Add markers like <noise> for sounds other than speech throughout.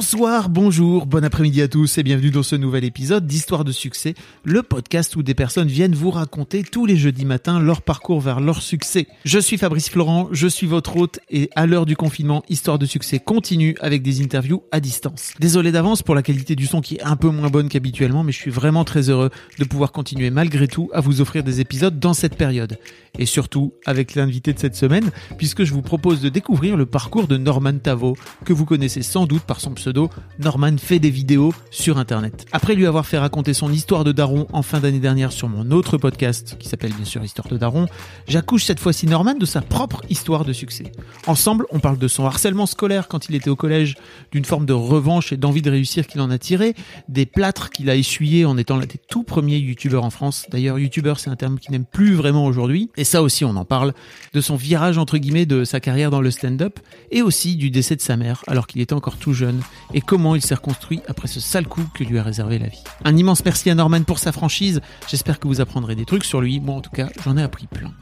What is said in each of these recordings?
Bonsoir, bonjour, bon après-midi à tous et bienvenue dans ce nouvel épisode d'Histoire de succès, le podcast où des personnes viennent vous raconter tous les jeudis matins leur parcours vers leur succès. Je suis Fabrice Florent, je suis votre hôte et à l'heure du confinement, Histoire de succès continue avec des interviews à distance. Désolé d'avance pour la qualité du son qui est un peu moins bonne qu'habituellement, mais je suis vraiment très heureux de pouvoir continuer malgré tout à vous offrir des épisodes dans cette période. Et surtout avec l'invité de cette semaine, puisque je vous propose de découvrir le parcours de Norman Tavo, que vous connaissez sans doute par son pseudo, Norman fait des vidéos sur Internet. Après lui avoir fait raconter son histoire de daron en fin d'année dernière sur mon autre podcast, qui s'appelle bien sûr Histoire de daron, j'accouche cette fois-ci Norman de sa propre histoire de succès. Ensemble, on parle de son harcèlement scolaire quand il était au collège, d'une forme de revanche et d'envie de réussir qu'il en a tiré, des plâtres qu'il a essuyés en étant l'un des tout premiers youtubeurs en France. D'ailleurs, youtubeur, c'est un terme qui n'aime plus vraiment aujourd'hui. Et ça aussi, on en parle, de son virage entre guillemets de sa carrière dans le stand-up, et aussi du décès de sa mère alors qu'il était encore tout jeune et comment il s'est reconstruit après ce sale coup que lui a réservé la vie. Un immense merci à Norman pour sa franchise, j'espère que vous apprendrez des trucs sur lui, moi en tout cas j'en ai appris plein.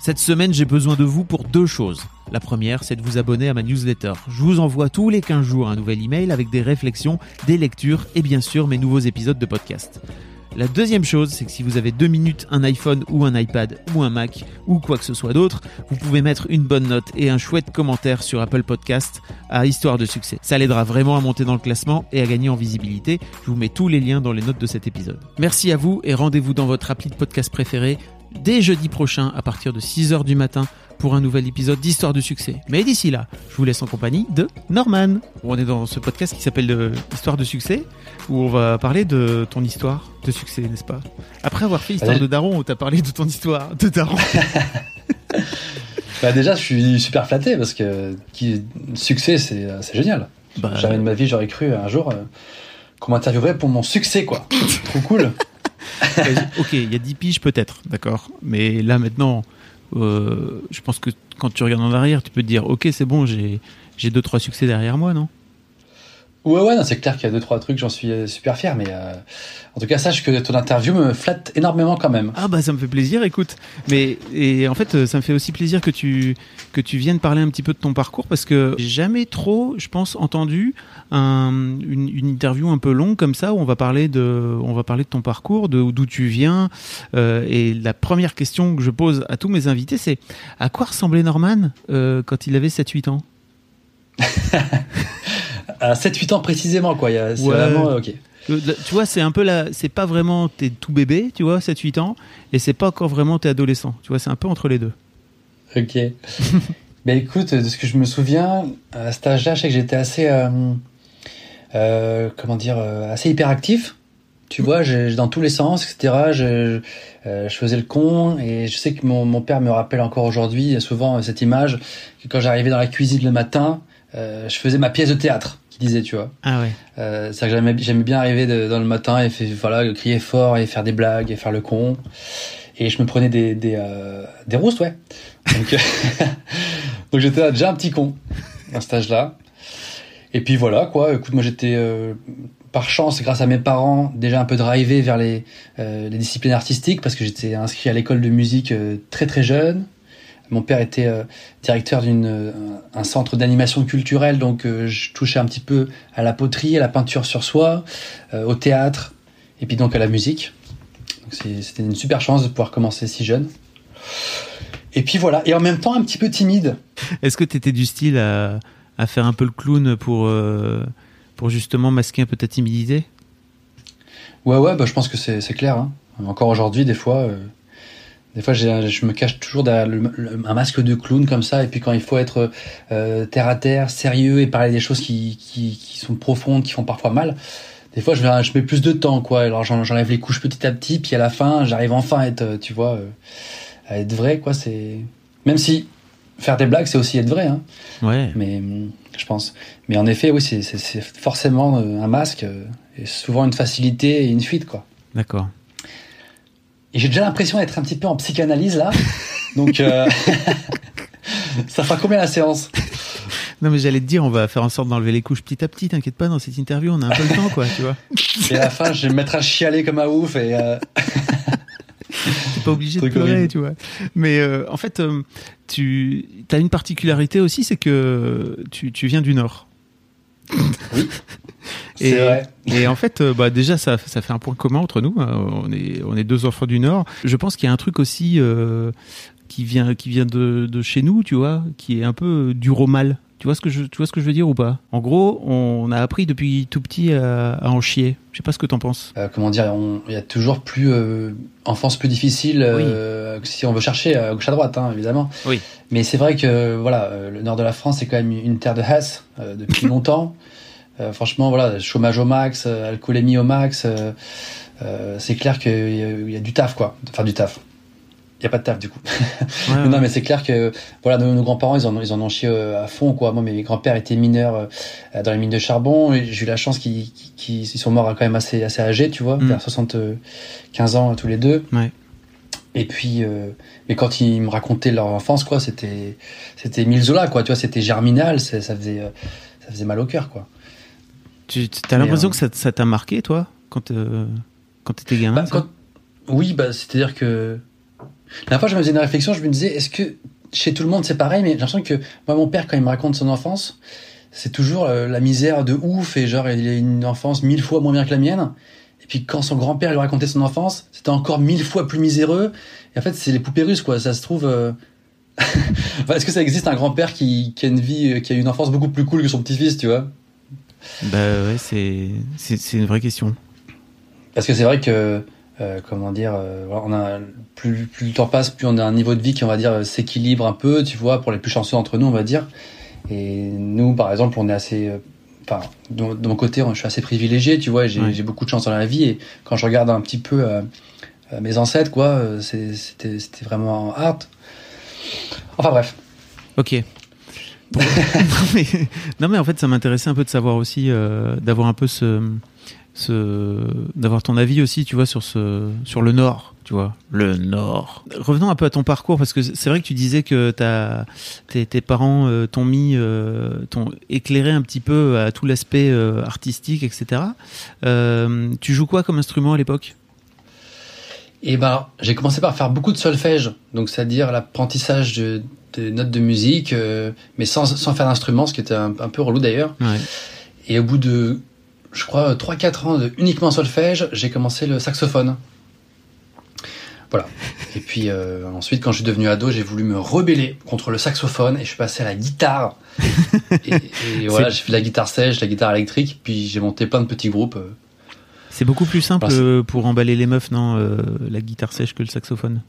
Cette semaine, j'ai besoin de vous pour deux choses. La première, c'est de vous abonner à ma newsletter. Je vous envoie tous les 15 jours un nouvel email avec des réflexions, des lectures et bien sûr mes nouveaux épisodes de podcast. La deuxième chose, c'est que si vous avez deux minutes, un iPhone ou un iPad ou un Mac ou quoi que ce soit d'autre, vous pouvez mettre une bonne note et un chouette commentaire sur Apple Podcast à Histoire de succès. Ça l'aidera vraiment à monter dans le classement et à gagner en visibilité. Je vous mets tous les liens dans les notes de cet épisode. Merci à vous et rendez-vous dans votre appli de podcast préféré dès jeudi prochain à partir de 6h du matin pour un nouvel épisode d'Histoire de succès. Mais d'ici là, je vous laisse en compagnie de Norman. On est dans ce podcast qui s'appelle euh, Histoire de succès, où on va parler de ton histoire de succès, n'est-ce pas? Après avoir fait Histoire Ouais. de Daron, où t'as parlé de ton histoire de Daron. <laughs> Bah déjà, je suis super flatté parce que qui, succès, c'est c'est génial. Bah, Jamais de ma vie, j'aurais cru un jour euh, qu'on m'interviewerait pour mon succès, quoi. <laughs> Trop cool. ok, il y a 10 piges peut-être, d'accord. Mais là maintenant, euh, je pense que quand tu regardes en arrière, tu peux te dire, ok, c'est bon, j'ai j'ai deux trois succès derrière moi, non? Ouais, ouais, c'est clair qu'il y a deux, trois trucs, j'en suis euh, super fier, mais euh, en tout cas, sache que ton interview me flatte énormément quand même. Ah bah ça me fait plaisir, écoute. Mais et en fait, euh, ça me fait aussi plaisir que tu que tu viennes parler un petit peu de ton parcours parce que j'ai jamais trop, je pense, entendu un, une, une interview un peu longue comme ça où on va parler de on va parler de ton parcours, de d'où tu viens. Euh, et la première question que je pose à tous mes invités, c'est à quoi ressemblait Norman euh, quand il avait 7-8 ans? <laughs> À 7-8 ans précisément, quoi. il y a- C'est Ouais. vraiment euh, ok. Là, Tu vois, c'est un peu la, c'est pas vraiment t'es tout bébé, tu vois, 7-8 ans, et c'est pas encore vraiment t'es adolescent. Tu vois, c'est un peu entre les deux. Ok. Mais <laughs> écoute, de ce que je me souviens, à cet âge-là, je sais que j'étais assez, euh, euh, comment dire, euh, assez hyperactif. Tu vois, j'ai- dans tous les sens, etc. Je, euh, je faisais le con et je sais que mon, mon père me rappelle encore aujourd'hui souvent cette image que quand j'arrivais dans la cuisine le matin, euh, je faisais ma pièce de théâtre, qui disait, tu vois. Ah ouais. Euh, c'est que j'aimais, bien arriver de- dans le matin et fait, voilà, crier fort et faire des blagues et faire le con. Et je me prenais des, des, euh, des roustes, ouais. Donc, <laughs> donc j'étais déjà un petit con à cet âge-là. Et puis voilà, quoi. Écoute, moi j'étais, par chance, grâce à mes parents, déjà un peu drivé vers les, euh, les disciplines artistiques parce que j'étais inscrit à l'école de musique euh, très très jeune. Mon père était euh, directeur d'une euh, un centre d'animation culturelle, donc euh, je touchais un petit peu à la poterie, à la peinture sur soie, au théâtre, et puis donc à la musique. C'était une super chance de pouvoir commencer si jeune. Et puis voilà, et en même temps un petit peu timide. Est-ce que tu étais du style à, à faire un peu le clown pour, pour justement masquer un peu ta timidité? Ouais, ouais, bah, je pense que c'est c'est clair. hein. Encore aujourd'hui, des fois, euh, des fois, je me cache toujours derrière le- le- un masque de clown comme ça. Et puis quand il faut être euh, terre à terre, sérieux et parler des choses qui, qui, qui sont profondes, qui font parfois mal, des fois, je, mets plus de temps, quoi. Alors j'en- j'enlève les couches petit à petit, puis à la fin, j'arrive enfin à être, euh, tu vois, euh, à être vrai, quoi. C'est même si faire des blagues, c'est aussi être vrai, hein. Ouais. Mais je pense. Mais en effet, oui, c'est- forcément euh, un masque. euh, souvent une facilité et une fuite, quoi. D'accord. Et j'ai déjà l'impression d'être un petit peu en psychanalyse là. <laughs> Donc, euh, <laughs> ça fera combien la séance? Non, mais j'allais te dire, on va faire en sorte d'enlever les couches petit à petit, t'inquiète pas, dans cette interview, on a un peu le temps, quoi, tu vois. Et à la fin, je vais me mettre à chialer comme un ouf et. Euh... <laughs> T'es pas obligé de pleurer, tu vois. Mais euh, en fait, euh, tu as une particularité aussi, c'est que tu, tu viens du Nord. Oui. Et, vrai. et en fait, euh, bah déjà, ça, ça fait un point commun entre nous. hein. On est, on est deux enfants du Nord. Je pense qu'il y a un truc aussi euh, qui vient, qui vient de, de chez nous, tu vois, qui est un peu dur au mal. Tu vois ce que je, tu vois ce que je veux dire ou pas? En gros, on a appris depuis tout petit à, à en chier. Je sais pas ce que t'en penses. Euh, comment dire, il y a toujours plus euh, enfance plus difficile euh, que si on veut chercher à gauche à droite, hein, évidemment. Oui. Mais c'est vrai que voilà, le nord de la France c'est quand même une terre de euh, depuis <laughs> longtemps. Euh, franchement, voilà, chômage au max, euh, alcoolémie au max. euh, c'est clair qu'il y, a- il y a du taf, quoi. Enfin, du taf. Il n'y a pas de taf du coup. <laughs> Ouais, non, mais c'est clair que voilà, nos, nos grands-parents, ils en, ont- ils en ont chié à fond, quoi. Moi, mes grands-pères étaient mineurs dans les mines de charbon. J'ai eu la chance qu'ils ils sont morts quand même assez, assez âgés, tu vois, Mm. vers 75 ans tous les deux. Ouais. Et puis, euh, mais quand ils me racontaient leur enfance, quoi, c'était, c'était mille Zola, quoi. Tu vois, c'était germinal, c'est- ça faisait, ça faisait mal au cœur, quoi. Tu as l'impression Mais, que ça t'a marqué, toi, quand, euh, quand t'étais gamin Bah, quand- Oui, bah, c'est-à-dire que la dernière fois, je me faisais une réflexion, je me disais, est-ce que chez tout le monde c'est pareil Mais j'ai l'impression que moi, mon père, quand il me raconte son enfance, c'est toujours euh, la misère de ouf et genre il a une enfance mille fois moins bien que la mienne. Et puis quand son grand-père lui racontait son enfance, c'était encore mille fois plus miséreux. Et en fait, c'est les poupées russes, quoi. Ça se trouve. euh, <laughs> enfin, est-ce que ça existe un grand-père qui, qui a une vie, euh, qui a une enfance beaucoup plus cool que son petit-fils, tu vois? Bah ouais, c'est une vraie question. Parce que c'est vrai que, euh, comment dire, euh, on a plus, plus le temps passe, plus on a un niveau de vie qui, on va dire, euh, s'équilibre un peu, tu vois, pour les plus chanceux d'entre nous, on va dire. Et nous, par exemple, on est assez, enfin, de, de mon côté, je suis assez privilégié, tu vois, j'ai Ouais. beaucoup de chance dans la vie. Et quand je regarde un petit peu euh, mes ancêtres, quoi, c'était vraiment hard. Enfin bref. Ok. <laughs> Non, mais, non mais en fait ça m'intéressait un peu de savoir aussi euh, d'avoir un peu ce, ce d'avoir ton avis aussi tu vois sur ce sur le Nord tu vois. Le Nord. Revenons un peu à ton parcours parce que c'est vrai que tu disais que tes, tes parents euh, t'ont mis euh, t'ont éclairé un petit peu à tout l'aspect euh, artistique etc Euh, tu joues quoi comme instrument à l'époque? Et ben, j'ai commencé par faire beaucoup de solfège, donc c'est-à-dire l'apprentissage de, notes de musique, euh, mais sans, sans faire d'instrument, ce qui était un, un peu relou d'ailleurs. ouais. Et au bout de, je crois, 3-4 ans de uniquement solfège, j'ai commencé le saxophone. Voilà. Et puis euh, ensuite, quand je suis devenu ado, j'ai voulu me rebeller contre le saxophone et je suis passé à la guitare. et, et <laughs> voilà, j'ai fait de la guitare sèche, de la guitare électrique, puis j'ai monté plein de petits groupes. euh. c'est beaucoup plus simple pour emballer les meufs non euh, la guitare sèche que le saxophone?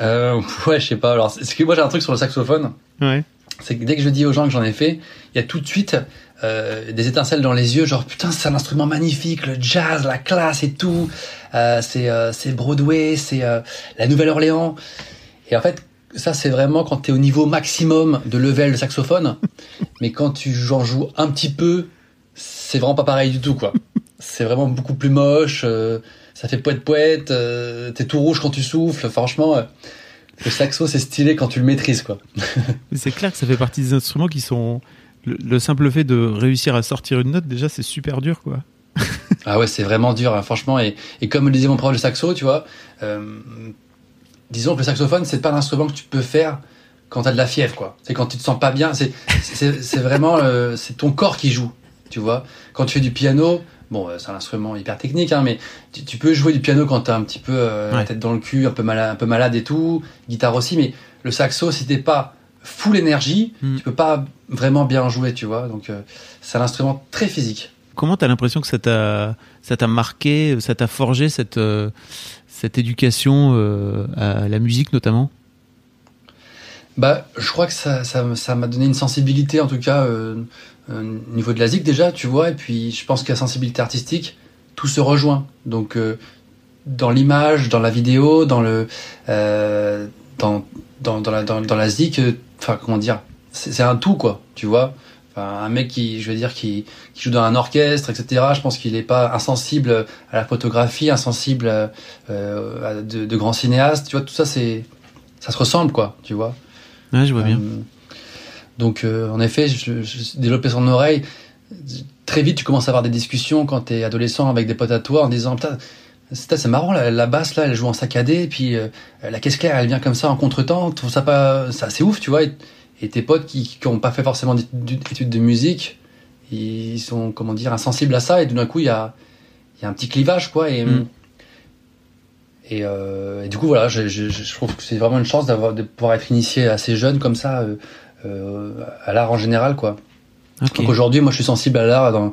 Euh, <laughs> ouais, je sais pas. Alors, c'est que moi j'ai un truc sur le saxophone. ouais c'est que dès que je dis aux gens que j'en ai fait, il y a tout de suite euh, des étincelles dans les yeux, genre putain c'est un instrument magnifique, le jazz, la classe et tout, euh, c'est euh, c'est Broadway, c'est euh, la Nouvelle-Orléans. Et en fait, ça c'est vraiment quand t'es au niveau maximum de level de saxophone, <laughs> mais quand tu en joues un petit peu, c'est vraiment pas pareil du tout quoi. <laughs> C'est vraiment beaucoup plus moche, euh, ça fait poète poète, euh, t'es tout rouge quand tu souffles, franchement. euh, le saxo, c'est stylé quand tu le maîtrises, quoi. <laughs> C'est clair que ça fait partie des instruments qui sont. Le, le simple fait de réussir à sortir une note, déjà, c'est super dur, quoi. <laughs> Ah ouais, c'est vraiment dur, hein, franchement. Et, et comme le disait mon prof de saxo, tu vois, euh, disons que le saxophone, c'est pas l'instrument que tu peux faire quand t'as de la fièvre, quoi. C'est quand tu te sens pas bien. C'est, c'est, c'est vraiment, euh, c'est ton corps qui joue, tu vois. Quand tu fais du piano, bon, euh, c'est un instrument hyper technique, hein, mais tu, tu peux jouer du piano quand t'as un petit peu euh, la tête dans le cul, un peu malade, un peu malade et tout. Guitare aussi, mais le saxo, si t'es pas full énergie, Mm. tu peux pas vraiment bien jouer, tu vois. Donc, euh, c'est un instrument très physique. Comment t'as l'impression que ça t'a, ça t'a marqué, ça t'a forgé cette, euh, cette éducation à la musique, notamment? Bah, je crois que ça, ça, ça m'a donné une sensibilité, en tout cas, euh, euh, au niveau de la zik déjà, tu vois, et puis je pense la sensibilité artistique, tout se rejoint. Donc, euh, dans l'image, dans la vidéo, dans le, euh, dans, dans, dans la, dans, dans la zik, euh, enfin, comment dire, c'est un tout, quoi, tu vois. un mec qui, je veux dire, qui, qui joue dans un orchestre, etc. Je pense qu'il n'est pas insensible à la photographie, insensible à de, de, grands cinéastes. Tu vois, tout ça, c'est, ça se ressemble, quoi. Tu vois. Ouais, je vois bien. Donc, euh, en effet, je, je développais son oreille. Très vite, tu commences à avoir des discussions quand t'es adolescent avec des potes à toi en disant, putain, c'est marrant, la, la, basse là, elle joue en saccadé, et puis euh, la caisse claire, elle vient comme ça en contretemps. Tu trouves ça pas, c'est assez ouf, tu vois. Et, et tes potes qui n'ont pas fait forcément d'études de musique, ils sont, comment dire, insensibles à ça, et d'un coup, il y a, y a un petit clivage, quoi. Et, mm. et, euh, et, du coup, voilà, je, je, je trouve que c'est vraiment une chance d'avoir de pouvoir être initié assez jeune comme ça euh, à l'art en général, quoi. Okay. Donc aujourd'hui, moi, je suis sensible à l'art,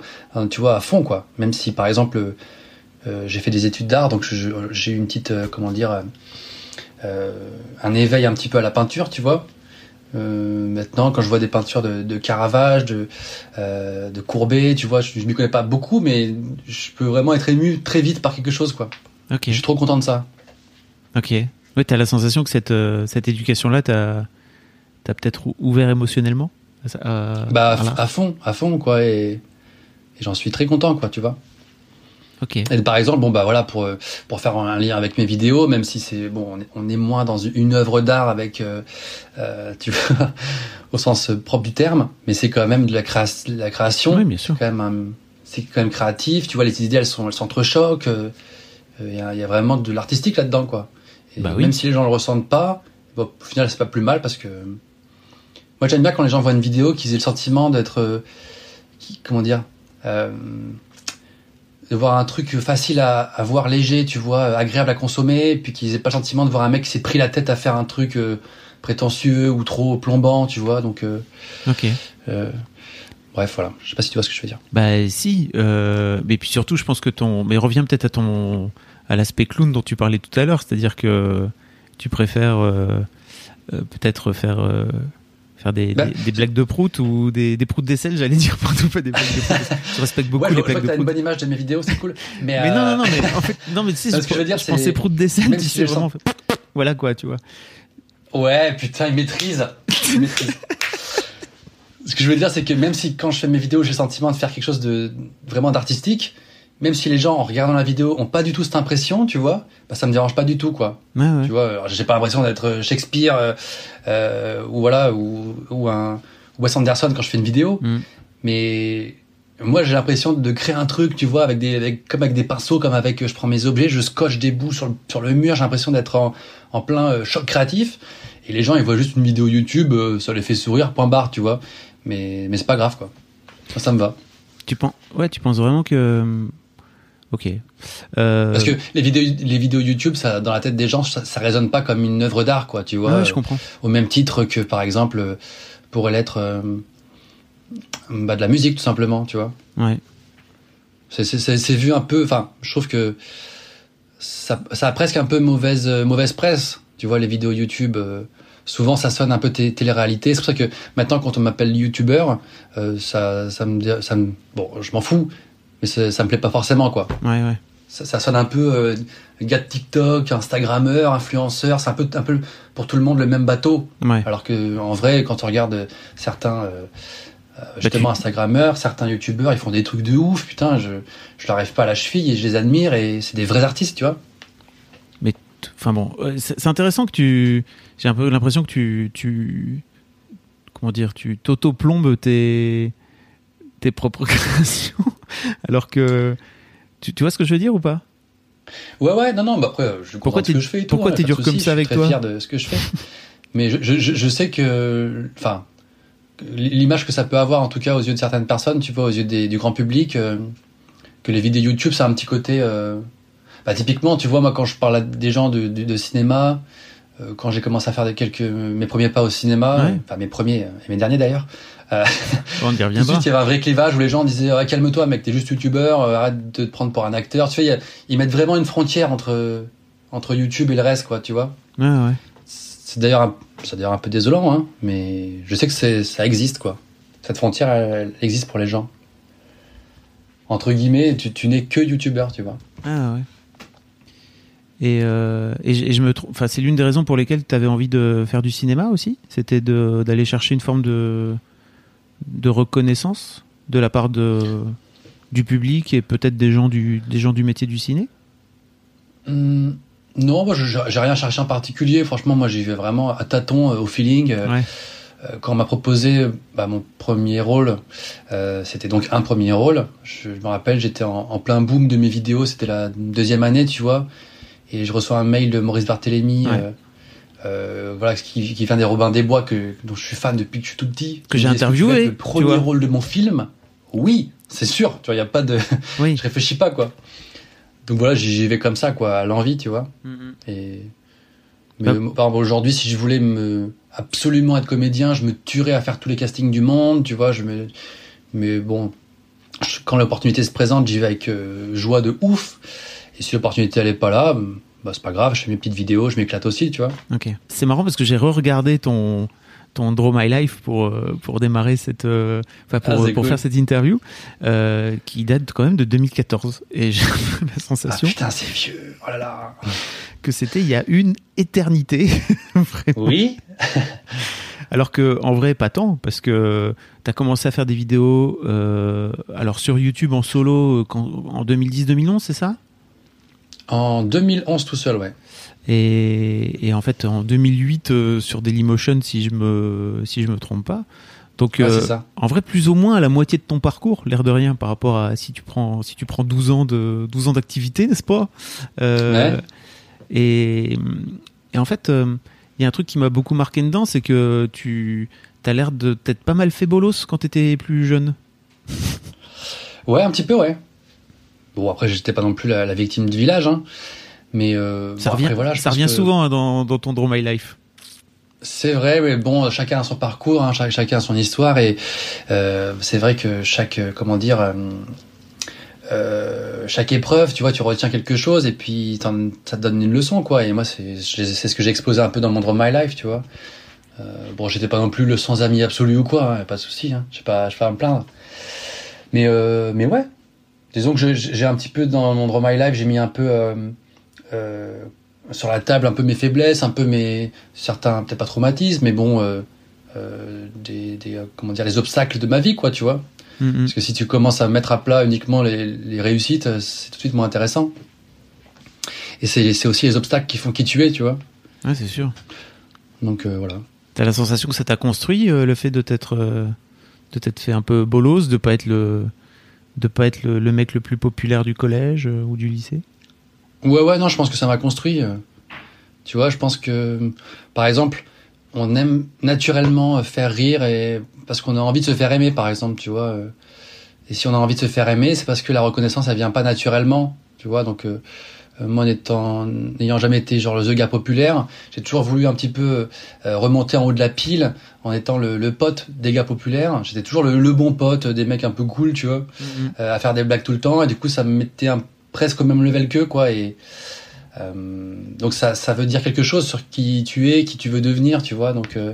tu vois, à fond, quoi. Même si, par exemple, euh, j'ai fait des études d'art, donc j'ai eu une petite, euh, comment dire, euh, un éveil un petit peu à la peinture, tu vois. Euh, maintenant, quand je vois des peintures de, de Caravage, de, euh, de Courbet, tu vois, je, je m'y connais pas beaucoup, mais je peux vraiment être ému très vite par quelque chose, quoi. Ok. Je suis trop content de ça. Ok. Ouais, t'as la sensation que cette, euh, cette éducation-là t'a, t'a peut-être ouvert émotionnellement à, Bah, à, à, fond, à fond, quoi, et, et j'en suis très content, quoi, tu vois. Okay. Et par exemple, bon bah voilà pour pour faire un lien avec mes vidéos, même si c'est bon, on est, on est, moins dans une œuvre d'art avec euh, euh, tu vois <laughs> au sens propre du terme, mais c'est quand même de la, créa la création. Oui, bien sûr. Quand même c'est quand même créatif. Tu vois les idées elles sont elles s'entrechoquent. Il euh, y, a, y, a, vraiment de l'artistique là-dedans quoi. Et bah oui. même si les gens le ressentent pas, bon, au final c'est pas plus mal parce que moi j'aime bien quand les gens voient une vidéo qu'ils aient le sentiment d'être comment dire de voir un truc facile à, à, voir, léger, tu vois, agréable à consommer, puis qu'ils aient pas le sentiment de voir un mec qui s'est pris la tête à faire un truc euh, prétentieux ou trop plombant, tu vois. Donc, euh, ok. Euh, bref, voilà. Je sais pas si tu vois ce que je veux dire. Bah si, mais puis surtout, je pense que ton, mais reviens peut-être à ton, à l'aspect clown dont tu parlais tout à l'heure, c'est-à-dire que tu préfères peut-être faire faire des, bah, des, des, blagues de prout ou des, des proutes d'aisselle, j'allais dire <laughs> partout pas des blagues de prout. Je respecte beaucoup ouais, les blagues de prout. une bonne image de mes vidéos, c'est cool. Mais, mais euh... non, non, non, mais en fait, non, mais tu sais, <laughs> ce que je veux dire, je pensais prout d'aisselle, tu sais, vraiment, fait... <laughs> voilà quoi, tu vois. Ouais, putain, il maîtrise. Il maîtrise. ce que je veux dire, c'est que même si quand je fais mes vidéos, j'ai le sentiment de faire quelque chose de vraiment d'artistique, même si les gens en regardant la vidéo ont pas du tout cette impression, tu vois, bah ça me dérange pas du tout quoi. Ouais, ouais. Tu vois, j'ai pas l'impression d'être Shakespeare euh, euh, ou voilà ou, ou un Wes Anderson quand je fais une vidéo, mm. mais moi j'ai l'impression de créer un truc, tu vois, avec des avec, comme avec des pinceaux, comme avec je prends mes objets, je scotche des bouts sur le, sur le mur, j'ai l'impression d'être en, en plein euh, choc créatif. Et les gens ils voient juste une vidéo YouTube, euh, ça les fait sourire, point barre, tu vois. Mais mais c'est pas grave quoi. Ça, ça me va. Tu penses ouais, tu penses vraiment que Ok. Euh... Parce que les vidéos, les vidéos YouTube, ça, dans la tête des gens, ça, ça résonne pas comme une œuvre d'art, quoi, tu vois. Ah ouais, je comprends. Au même titre que, par exemple, pourrait l'être euh, bah, de la musique, tout simplement, tu vois. Ouais. C'est vu un peu. Enfin, je trouve que ça, ça, a presque un peu mauvaise, mauvaise presse, tu vois, les vidéos YouTube. Euh, souvent, ça sonne un peu télé-réalité. C'est pour ça que maintenant, quand on m'appelle YouTuber, euh, ça, ça me, ça me, bon, je m'en fous mais ça me plaît pas forcément quoi. Ouais ouais. Ça, ça sonne un peu euh, gars de TikTok, Instagrammeur, influenceur, c'est un peu un peu pour tout le monde le même bateau. Ouais. Alors que en vrai, quand on regarde certains euh, justement bah, tu... Instagrammeurs, certains YouTubeurs, ils font des trucs de ouf, putain, je je leur arrive pas à la cheville et je les admire et c'est des vrais artistes, tu vois. Mais enfin bon, c'est intéressant que tu j'ai un peu l'impression que tu tu comment dire, tu t'auto-plombes tes tes propres <laughs> créations. Alors que tu, tu, vois ce que je veux dire ou pas? Ouais ouais non non bah après je pourquoi ce que je fais et tout, pourquoi hein, t'es dur comme ça avec je suis toi? très fier de ce que je fais. Mais je, je, je sais que enfin l'image que ça peut avoir en tout cas aux yeux de certaines personnes tu vois aux yeux des, du grand public euh, que les vidéos YouTube ça a un petit côté euh, bah, typiquement tu vois moi quand je parle à des gens de, de, de cinéma euh, quand j'ai commencé à faire des quelques mes premiers pas au cinéma ouais. enfin mes premiers et mes derniers d'ailleurs euh, on y revient <laughs> tout de suite, il y avait un vrai clivage où les gens disaient ah, calme-toi, mec, t'es juste youtubeur, euh, arrête de te prendre pour un acteur. Tu vois, ils mettent vraiment une frontière entre entre YouTube et le reste, quoi, tu vois. Ouais. C'est d'ailleurs c'est d'ailleurs un peu désolant, hein, mais je sais que c'est ça existe, quoi. Cette frontière, elle, elle, existe pour les gens. Entre guillemets, tu, tu n'es que youtubeur, tu vois. Ah ouais. Et, euh, et, je, et je me trouve, enfin, c'est l'une des raisons pour lesquelles tu avais envie de faire du cinéma aussi? C'était d'aller chercher une forme de de reconnaissance de la part de, du public et peut-être des gens du, des gens du métier du ciné? Hum, Non, moi, je- j'ai rien cherché en particulier. Franchement, moi, j'y vais vraiment à tâtons, euh, au feeling. Euh, Ouais. euh, Quand on m'a proposé bah, mon premier rôle, c'était donc un premier rôle. Je, je me rappelle, j'étais en, en plein boom de mes vidéos. C'était la deuxième année, tu vois. Et je reçois un mail de Maurice Barthélémy, Ouais. Euh, voilà, qui, qui vient des Robins des Bois, que, dont je suis fan depuis que je suis tout petit. Que j'ai interviewé, Le premier rôle de mon film Oui, c'est sûr. Tu vois, il y a pas de, Oui. <laughs> je réfléchis pas quoi. Donc voilà, j'y vais comme ça quoi, à l'envie, tu vois. Et mais euh, par exemple aujourd'hui, si je voulais me absolument être comédien, je me tuerais à faire tous les castings du monde, tu vois. Je me... mais bon, je- quand l'opportunité se présente, j'y vais avec euh, joie de ouf. Et si l'opportunité elle est pas là, bah c'est pas grave, je fais mes petites vidéos, je m'éclate aussi, tu vois. Ok. C'est marrant parce que j'ai re-regardé ton ton Draw My Life pour euh, pour démarrer cette euh, pour, Ah, pour cool. faire cette interview euh, qui date quand même de 2014 et j'ai la Ah sensation putain, c'est vieux. Oh là là. que c'était il y a une éternité. <laughs> Oui. <laughs> Alors que en vrai pas tant parce que tu as commencé à faire des vidéos euh, alors sur YouTube en solo quand, en 2010-2011 c'est ça? En 2011 tout seul, ouais. et, et en fait en 2008 euh, sur Dailymotion si je me si je me trompe pas donc Ouais, euh, ça. en vrai plus ou moins à la moitié de ton parcours l'air de rien par rapport à si tu prends si tu prends 12 ans de 12 ans d'activité n'est-ce pas? Euh, Ouais. et, et en fait euh, il y a un truc qui m'a beaucoup marqué dedans c'est que tu as l'air de t'être pas mal fait bolos quand tu étais plus jeune Ouais, un petit peu, ouais. Bon, après, j'étais pas non plus la, la victime du village, hein. Mais euh, ça bon, revient après, voilà, je ça revient que souvent hein, dans, dans ton Draw My Life C'est vrai, mais bon, chacun a son parcours, hein, chacun a son histoire, et euh, c'est vrai que chaque, euh, comment dire, euh, euh, chaque épreuve, tu vois, tu retiens quelque chose, et puis ça te donne une leçon, quoi. Et moi, c'est ce que j'ai exposé un peu dans mon Draw My Life, tu vois. Euh, bon, j'étais pas non plus le sans ami absolu ou quoi, hein, pas de souci, hein, je sais pas, je vais pas à me plaindre. Mais, euh, mais ouais, disons que j'ai un petit peu dans mon Draw My Life, j'ai mis un peu euh, euh, sur la table un peu mes faiblesses, un peu mes certains peut-être pas traumatismes, mais bon, euh, euh, des, des, comment dire les obstacles de ma vie, quoi, tu vois. Mhm. Parce que si tu commences à mettre à plat uniquement les, les réussites, c'est tout de suite moins intéressant. Et c'est aussi les obstacles qui font qui tu es, tu vois. ouais c'est sûr Donc voilà. T'as la sensation que ça t'a construit le fait de t'être de t'être fait un peu bolos, de pas être le de pas être le, mec le plus populaire du collège euh, ou du lycée? Ouais, ouais, non, je pense que ça m'a construit. euh. Tu vois, je pense que, par exemple, on aime naturellement euh, faire rire et parce qu'on a envie de se faire aimer, par exemple, tu vois. Et si on a envie de se faire aimer, c'est parce que la reconnaissance, elle vient pas naturellement, tu vois. Donc, moi, n'étant, n'ayant jamais été genre le gars populaire, j'ai toujours voulu un petit peu euh, remonter en haut de la pile en étant le, le pote des gars populaires. J'étais toujours le, le bon pote des mecs un peu cool, tu vois euh, à faire des blagues tout le temps. Et du coup ça me mettait un, presque au même level qu'eux quoi. Et euh, donc ça ça veut dire quelque chose sur qui tu es qui tu veux devenir tu vois. Donc euh,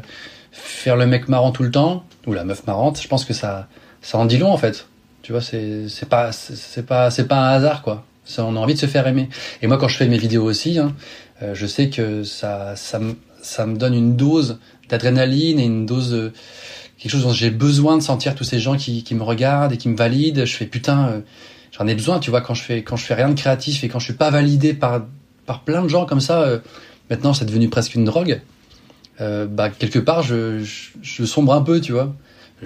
faire le mec marrant tout le temps ou la meuf marrante je pense que ça ça en dit long en fait. Tu vois c'est pas c'est pas c'est pas un hasard quoi ça, on a envie de se faire aimer et moi quand je fais mes vidéos aussi hein, euh, je sais que ça ça me ça me donne une dose d'adrénaline et une dose de quelque chose dont j'ai besoin de sentir tous ces gens qui, qui me regardent et qui me valident. Je fais putain, euh, j'en ai besoin, tu vois, quand je fais quand je fais rien de créatif et quand je suis pas validé par par plein de gens comme ça. euh, maintenant, c'est devenu presque une drogue. Euh, bah quelque part, je, je, je sombre un peu, tu vois.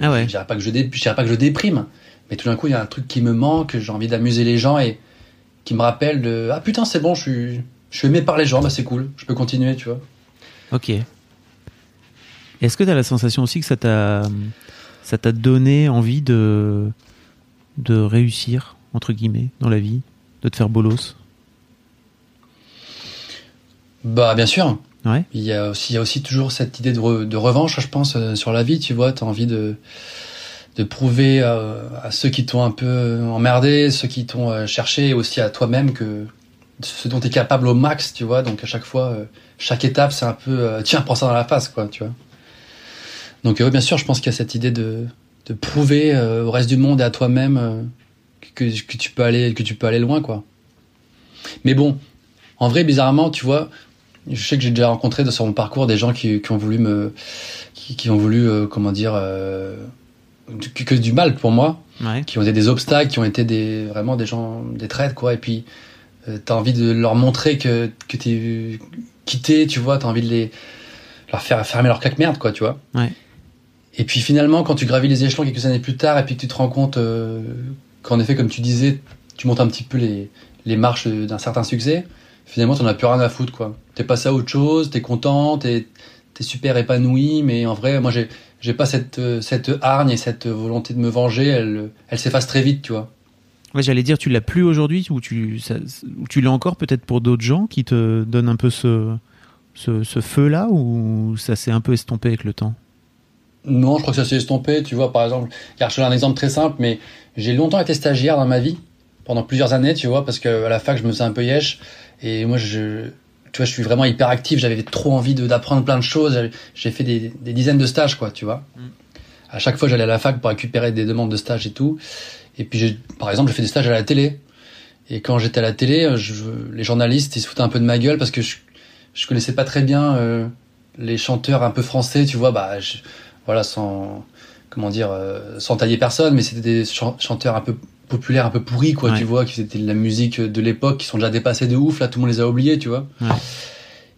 Ah ouais. Je dirais pas que je dé- je dirais pas que je déprime, mais tout d'un coup, il y a un truc qui me manque. J'ai envie d'amuser les gens et qui me rappelle de ah putain, c'est bon, je suis je suis aimé par les gens, bah c'est cool, je peux continuer, tu vois. Ok. Est-ce que tu as la sensation aussi que ça t'a ça t'a donné envie de de réussir entre guillemets dans la vie, de te faire bolos? Bah bien sûr. Ouais. Il y a aussi, il y a aussi toujours cette idée de, re- de revanche, je pense, euh, sur la vie. Tu vois, t'as envie de de prouver euh, à ceux qui t'ont un peu emmerdé, ceux qui t'ont euh, cherché, et aussi à toi-même que ce dont tu es capable au max, tu vois. Donc à chaque fois, euh, chaque étape, c'est un peu tiens, prends ça dans la face, quoi, tu vois. Donc oui, bien sûr, je pense qu'il y a cette idée de de prouver au reste du monde et à toi-même que, que tu peux aller que tu peux aller loin, quoi. Mais bon, en vrai, bizarrement, tu vois, je sais que j'ai déjà rencontré sur mon parcours des gens qui, qui ont voulu me, qui, qui ont voulu, euh, comment dire, euh, que, que du mal pour moi, Ouais. qui ont été des obstacles, qui ont été des vraiment des gens des traites quoi. Et puis euh, t'as envie de leur montrer que que t'es quitté, tu vois. T'as envie de les leur faire fermer leur claque merde quoi, tu vois. Ouais. Et puis finalement, quand tu gravis les échelons quelques années plus tard, et puis que tu te rends compte euh, qu'en effet, comme tu disais, tu montes un petit peu les les marches d'un certain succès. Finalement, t'en as plus rien à foutre quoi. T'es passé à autre chose, t'es content, t'es t'es super épanoui, mais en vrai, moi j'ai j'ai pas cette euh, cette hargne et cette volonté de me venger. Elle elle s'efface très vite, tu vois. Ouais, j'allais dire, tu l'as plus aujourd'hui ou tu, ça- ou tu l'as encore peut-être pour d'autres gens qui te donnent un peu ce, ce, ce feu-là ou ça s'est un peu estompé avec le temps? Non, je crois que ça s'est estompé. Tu vois, par exemple, car je te donne un exemple très simple, mais j'ai longtemps été stagiaire dans ma vie, pendant plusieurs années, tu vois, parce que à la fac, je me faisais un peu yesh. Et moi, je, tu vois, je suis vraiment hyper actif. J'avais trop envie d'apprendre plein de choses. J'ai fait des, des dizaines de stages, quoi, tu vois. Mm. À chaque fois, j'allais à la fac pour récupérer des demandes de stages et tout. Et puis, par exemple, j'ai fait des stages à la télé. Et quand j'étais à la télé, je, les journalistes, ils se foutaient un peu de ma gueule parce que je, je connaissais pas très bien euh, les chanteurs un peu français, tu vois. Bah, je- voilà, sans comment dire, euh, sans tailler personne, mais c'était des chan- chanteurs un peu populaires, un peu pourris, quoi, Ouais. tu vois, qui c'était de la musique de l'époque, qui sont déjà dépassés de ouf. Là, tout le monde les a oubliés, tu vois. Ouais.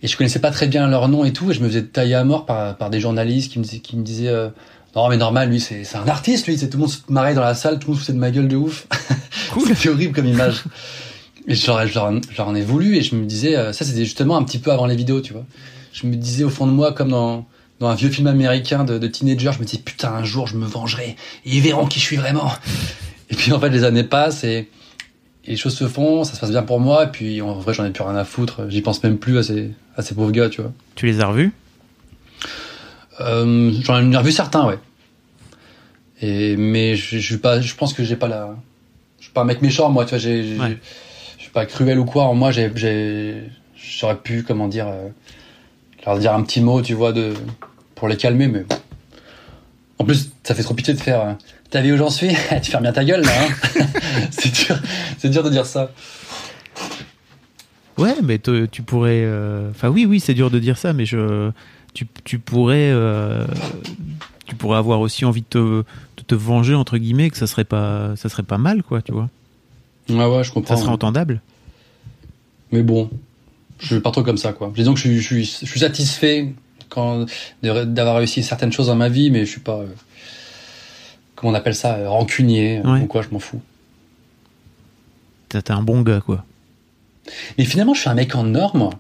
Et je connaissais pas très bien leur nom et tout, et je me faisais tailler à mort par, par des journalistes qui me disaient, qui me disaient euh, non mais normal, lui c'est c'est un artiste, lui, c'est tout le monde se marrait dans la salle, tout le monde se foutait de ma gueule de ouf. <laughs> Cool. C'était horrible comme image. <laughs> Et je leur, je leur- je leur en ai voulu et je me disais, euh, ça c'était justement un petit peu avant les vidéos, tu vois. Je me disais au fond de moi, comme dans, dans un vieux film américain de, de teenager, je me disais, putain, un jour je me vengerai et ils verront qui je suis vraiment. Et puis en fait, les années passent et, et les choses se font, ça se passe bien pour moi, et puis en vrai, j'en ai plus rien à foutre, j'y pense même plus à ces, à ces pauvres gars, tu vois. Tu les as revus? Euh, j'en ai revu certains, ouais. Et, mais je, je suis pas, je pense que j'ai pas la, je suis pas un mec méchant, moi, tu vois, j'ai, j'ai- Ouais. je suis pas cruel ou quoi. En moi, j'ai, j'ai, j'aurais pu, comment dire, euh, leur dire un petit mot, tu vois, de, pour les calmer, mais en plus, ça fait trop pitié de faire. T'as vu où j'en suis? <laughs> Tu fermes bien ta gueule là. Hein <laughs> c'est dur, c'est dur de dire ça. Ouais, mais te- tu pourrais. euh, Enfin, oui, oui, c'est dur de dire ça, mais je, tu, tu pourrais, euh, tu pourrais avoir aussi envie de te, de te venger entre guillemets, que ça serait pas, ça serait pas mal, quoi, tu vois. Ouais, ouais, je comprends. Ça serait entendable. Mais bon, je suis pas trop comme ça, quoi. Disons que je suis, je suis, je suis satisfait quand d'avoir réussi certaines choses dans ma vie, mais je suis pas, euh, comment on appelle ça, euh, rancunier euh, Ouais. ou quoi, je m'en fous. T'es un bon gars, quoi. Mais finalement, je suis un mec en or, moi. <laughs>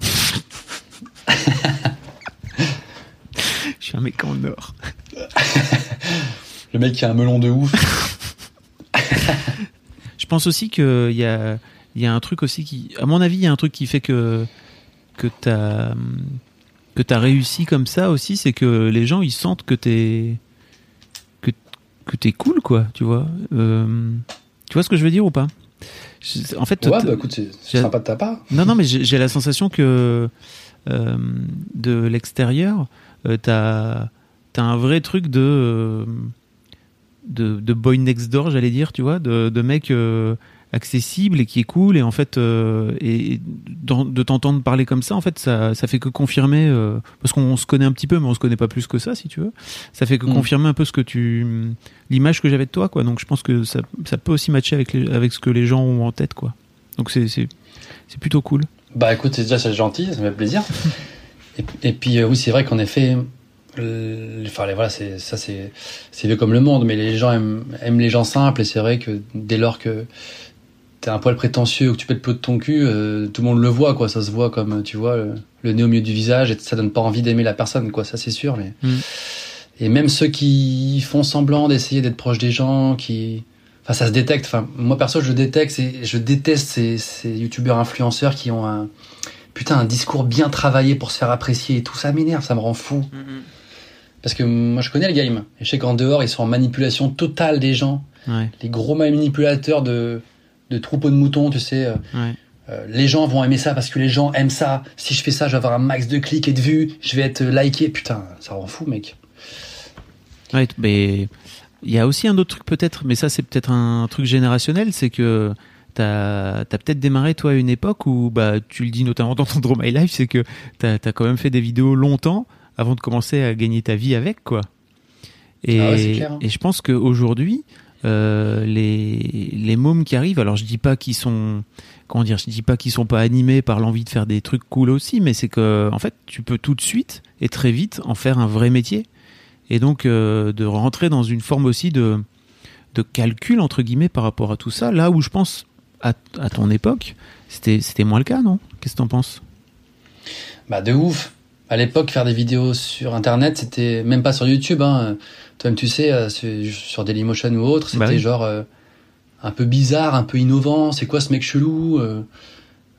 Je suis un mec en or. <laughs> Le mec qui a un melon de ouf. <laughs> Je pense aussi qu'il y a, il y a un truc aussi qui, à mon avis, il y a un truc qui fait que que t'as que réussi comme ça aussi, c'est que les gens ils sentent que t'es que t'es cool, quoi. Tu vois. Euh, tu vois ce que je veux dire ou pas? Je- En fait, Ouais, bah écoute, c'est sympa de ta part. non, non, mais j'ai la sensation que euh, de l'extérieur, euh, t'as as un vrai truc de, euh, de de boy next door, j'allais dire, tu vois, de, de mec accessible et qui est cool et en fait euh, et dans- de t'entendre parler comme ça, en fait, ça ça fait que confirmer euh, parce qu'on se connaît un petit peu, mais on se connaît pas plus que ça, si tu veux. Ça fait que Mm. confirmer un peu ce que tu l'image que j'avais de toi, quoi. Donc je pense que ça ça peut aussi matcher avec les- avec ce que les gens ont en tête, quoi. Donc c'est c'est c'est plutôt cool. Bah écoute, c'est déjà c'est gentil, ça me fait plaisir. <laughs> et, et puis euh, oui, c'est vrai qu'en effet, enfin les- voilà, c'est ça c'est c'est vieux comme le monde, mais les gens aiment, aiment les gens simples et c'est vrai que dès lors que t'es un poil prétentieux ou que tu pètes peu de ton cul, euh, tout le monde le voit quoi, ça se voit comme tu vois le, le nez au milieu du visage et ça donne pas envie d'aimer la personne quoi, ça c'est sûr. Mais Mm. et même ceux qui font semblant d'essayer d'être proches des gens, qui Enfin, ça se détecte. Enfin, moi perso, je détecte et je déteste ces, ces youtubeurs influenceurs qui ont un putain un discours bien travaillé pour se faire apprécier et tout ça m'énerve, ça me rend fou. Parce que moi, je connais le game. Et je sais qu'en dehors, ils sont en manipulation totale des gens. Ouais, Les gros manipulateurs de, de troupeaux de moutons, tu sais. euh, ouais. euh, les gens vont aimer ça parce que les gens aiment ça. Si je fais ça, je vais avoir un max de clics et de vues. Je vais être liké. Putain, ça rend fou, mec. Ouais, mais il y a aussi un autre truc peut-être, mais ça c'est peut-être un truc générationnel, c'est que t'as as, peut-être démarré toi à une époque où, bah, tu le dis notamment dans ton Draw My Life, c'est que t'as as quand même fait des vidéos longtemps avant de commencer à gagner ta vie avec, quoi. Et, Ah ouais, c'est clair, hein. et je pense qu'aujourd'hui, euh, les, les mômes qui arrivent, alors je dis pas qu'ils sont, comment dire, je dis pas qu'ils sont pas animés par l'envie de faire des trucs cool aussi, mais c'est que, en fait, tu peux tout de suite et très vite en faire un vrai métier. Et donc, euh, de rentrer dans une forme aussi de, de calcul, entre guillemets, par rapport à tout ça, là où je pense, à, ton époque, c'était c'était moins le cas, non? Qu'est-ce que t'en penses? Bah de ouf. À l'époque, faire des vidéos sur Internet, c'était même pas sur YouTube. Hein. Toi-même, tu sais, euh, sur Dailymotion ou autre, c'était Bah oui. genre euh, un peu bizarre, un peu innovant. C'est quoi ce mec chelou euh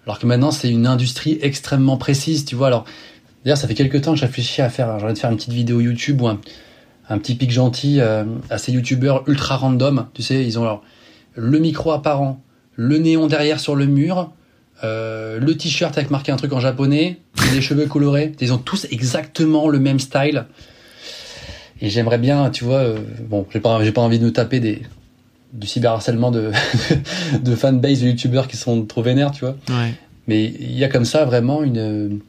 Alors que maintenant, c'est une industrie extrêmement précise, tu vois. Alors, d'ailleurs, ça fait quelques temps que je réfléchis à faire, j'ai envie de faire une petite vidéo YouTube ou un, un petit pic gentil euh, à ces youtubeurs ultra random. Tu sais, ils ont alors le micro apparent, le néon derrière sur le mur, euh, le t-shirt avec marqué un truc en japonais, et les <laughs> cheveux colorés. Ils ont tous exactement le même style. Et j'aimerais bien, tu vois, euh, bon, j'ai pas, j'ai pas envie de nous taper des, du cyberharcèlement de, <laughs> de fanbase de youtubeurs qui sont trop vénères, tu vois. Ouais. Mais il y a comme ça vraiment une,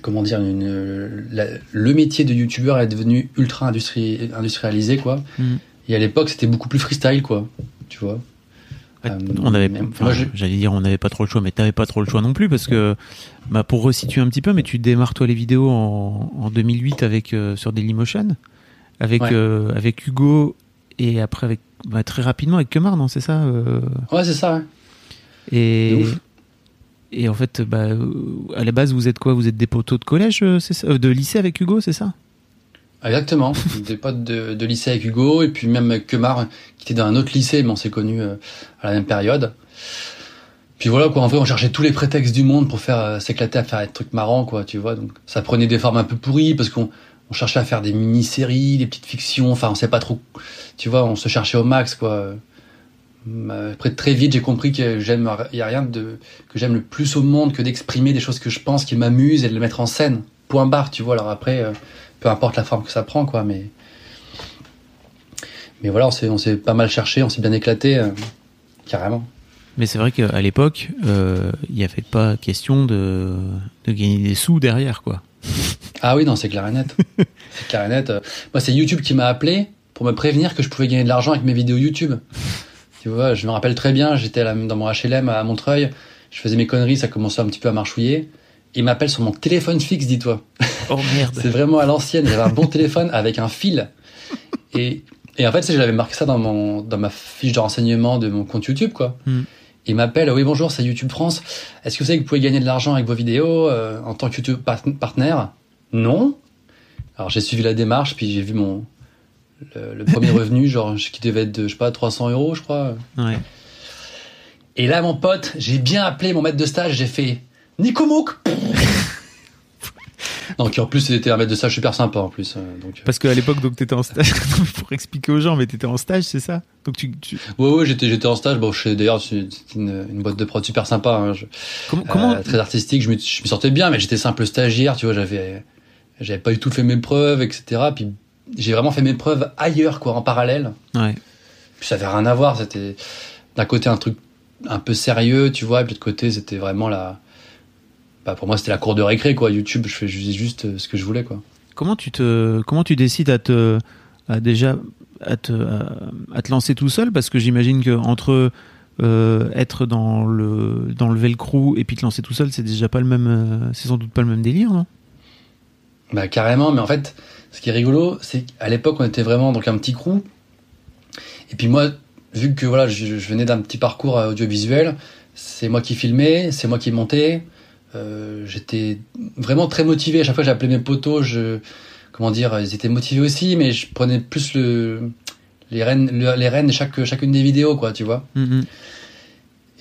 comment dire, une, la- le métier de youtubeur est devenu ultra industri- industrialisé, quoi. Mm. Et à l'époque, c'était beaucoup plus freestyle, quoi. Tu vois. Ouais, Euh, on avait, enfin, j'allais dire, on n'avait pas trop le choix, mais t'avais pas trop le choix non plus parce que, bah, pour resituer un petit peu, mais tu démarres toi les vidéos en, en 2008 avec euh, sur Dailymotion, avec Ouais. euh, avec Hugo et après avec bah, très rapidement avec Kemar, non c'est ça euh, Ouais, c'est ça. ouais. Et et en fait, bah, à la base, vous êtes quoi? Vous êtes des poteaux de collège, euh, ça? Euh, de lycée avec Hugo, c'est ça? Exactement. <laughs> des potes de, de lycée avec Hugo et puis même avec Kemar qui était dans un autre lycée, mais on s'est connus à la même période. Puis voilà quoi, en vrai on cherchait tous les prétextes du monde pour faire euh, s'éclater à faire des trucs marrants quoi, tu vois. Donc ça prenait des formes un peu pourries parce qu'on on cherchait à faire des mini-séries, des petites fictions, enfin on sait pas trop, tu vois, on se cherchait au max quoi. Après très vite j'ai compris que j'aime, il y a rien de que j'aime le plus au monde que d'exprimer des choses que je pense qui m'amusent et de les mettre en scène. Point barre, tu vois. Alors après, euh, peu importe la forme que ça prend quoi, mais mais voilà, on s'est on s'est pas mal cherché, on s'est bien éclaté, euh, carrément. Mais c'est vrai qu'à l'époque, euh, il n'y avait pas question de, de gagner des sous derrière, quoi. Ah oui, non, c'est clair et net. <laughs> c'est clair et net. Euh, Moi, c'est YouTube qui m'a appelé pour me prévenir que je pouvais gagner de l'argent avec mes vidéos YouTube. Tu vois, je me rappelle très bien, j'étais dans mon HLM à Montreuil, je faisais mes conneries, ça commençait un petit peu à marchouiller. Il m'appelle sur mon téléphone fixe, dis-toi. Oh merde <laughs> C'est vraiment à l'ancienne. J'avais un bon téléphone avec un fil. Et, et en fait, tu sais, j'avais marqué ça dans, mon, dans ma fiche de renseignement de mon compte YouTube, quoi. Hmm. Il m'appelle, oui bonjour, c'est YouTube France. Est-ce que vous savez que vous pouvez gagner de l'argent avec vos vidéos euh, en tant que YouTube part- partenaire? Non. Alors j'ai suivi la démarche, puis j'ai vu mon le, le premier <laughs> revenu, genre qui devait être de, je sais pas, 300 euros, je crois. Ouais. Et là, mon pote, j'ai bien appelé mon maître de stage, j'ai fait Nico Mouk <laughs> Donc en plus, c'était un maître de stage super sympa en plus. euh, donc, euh, Parce qu'à l'époque, donc, t'étais en stage, <laughs> pour expliquer aux gens, mais t'étais en stage, c'est ça? Donc, tu, tu- Ouais, ouais, j'étais, j'étais en stage. Bon, d'ailleurs, c'est une, une boîte de prod super sympa. hein, je- comment, comment, euh, très artistique. Je me, je me sortais bien, mais j'étais simple stagiaire. Tu vois, j'avais, j'avais pas du tout fait mes preuves, etc. Puis j'ai vraiment fait mes preuves ailleurs, quoi, en parallèle. ouais. Puis ça avait rien à voir. C'était d'un côté un truc un peu sérieux, tu vois, et puis de l'autre côté, c'était vraiment la. Bah, pour moi, c'était la cour de récré, quoi. YouTube, je fais juste, euh, ce que je voulais, quoi. Comment tu te, comment tu décides à te, à déjà, à te, à, te lancer tout seul? Parce que j'imagine que entre euh, être dans le, dans le velcro et puis te lancer tout seul, c'est déjà pas le même, euh, c'est sans doute pas le même délire, non? Bah carrément, mais en fait, ce qui est rigolo, c'est qu'à l'époque, on était vraiment donc un petit crew. Et puis moi, vu que voilà, je, je venais d'un petit parcours audiovisuel, c'est moi qui filmais, c'est moi qui montais. Euh, J'étais vraiment très motivé. À chaque fois, j'appelais mes potos. Je, comment dire, ils étaient motivés aussi, mais je prenais plus le, les rênes, le- les rênes de chaque, chacune des vidéos, quoi, tu vois. Mhm.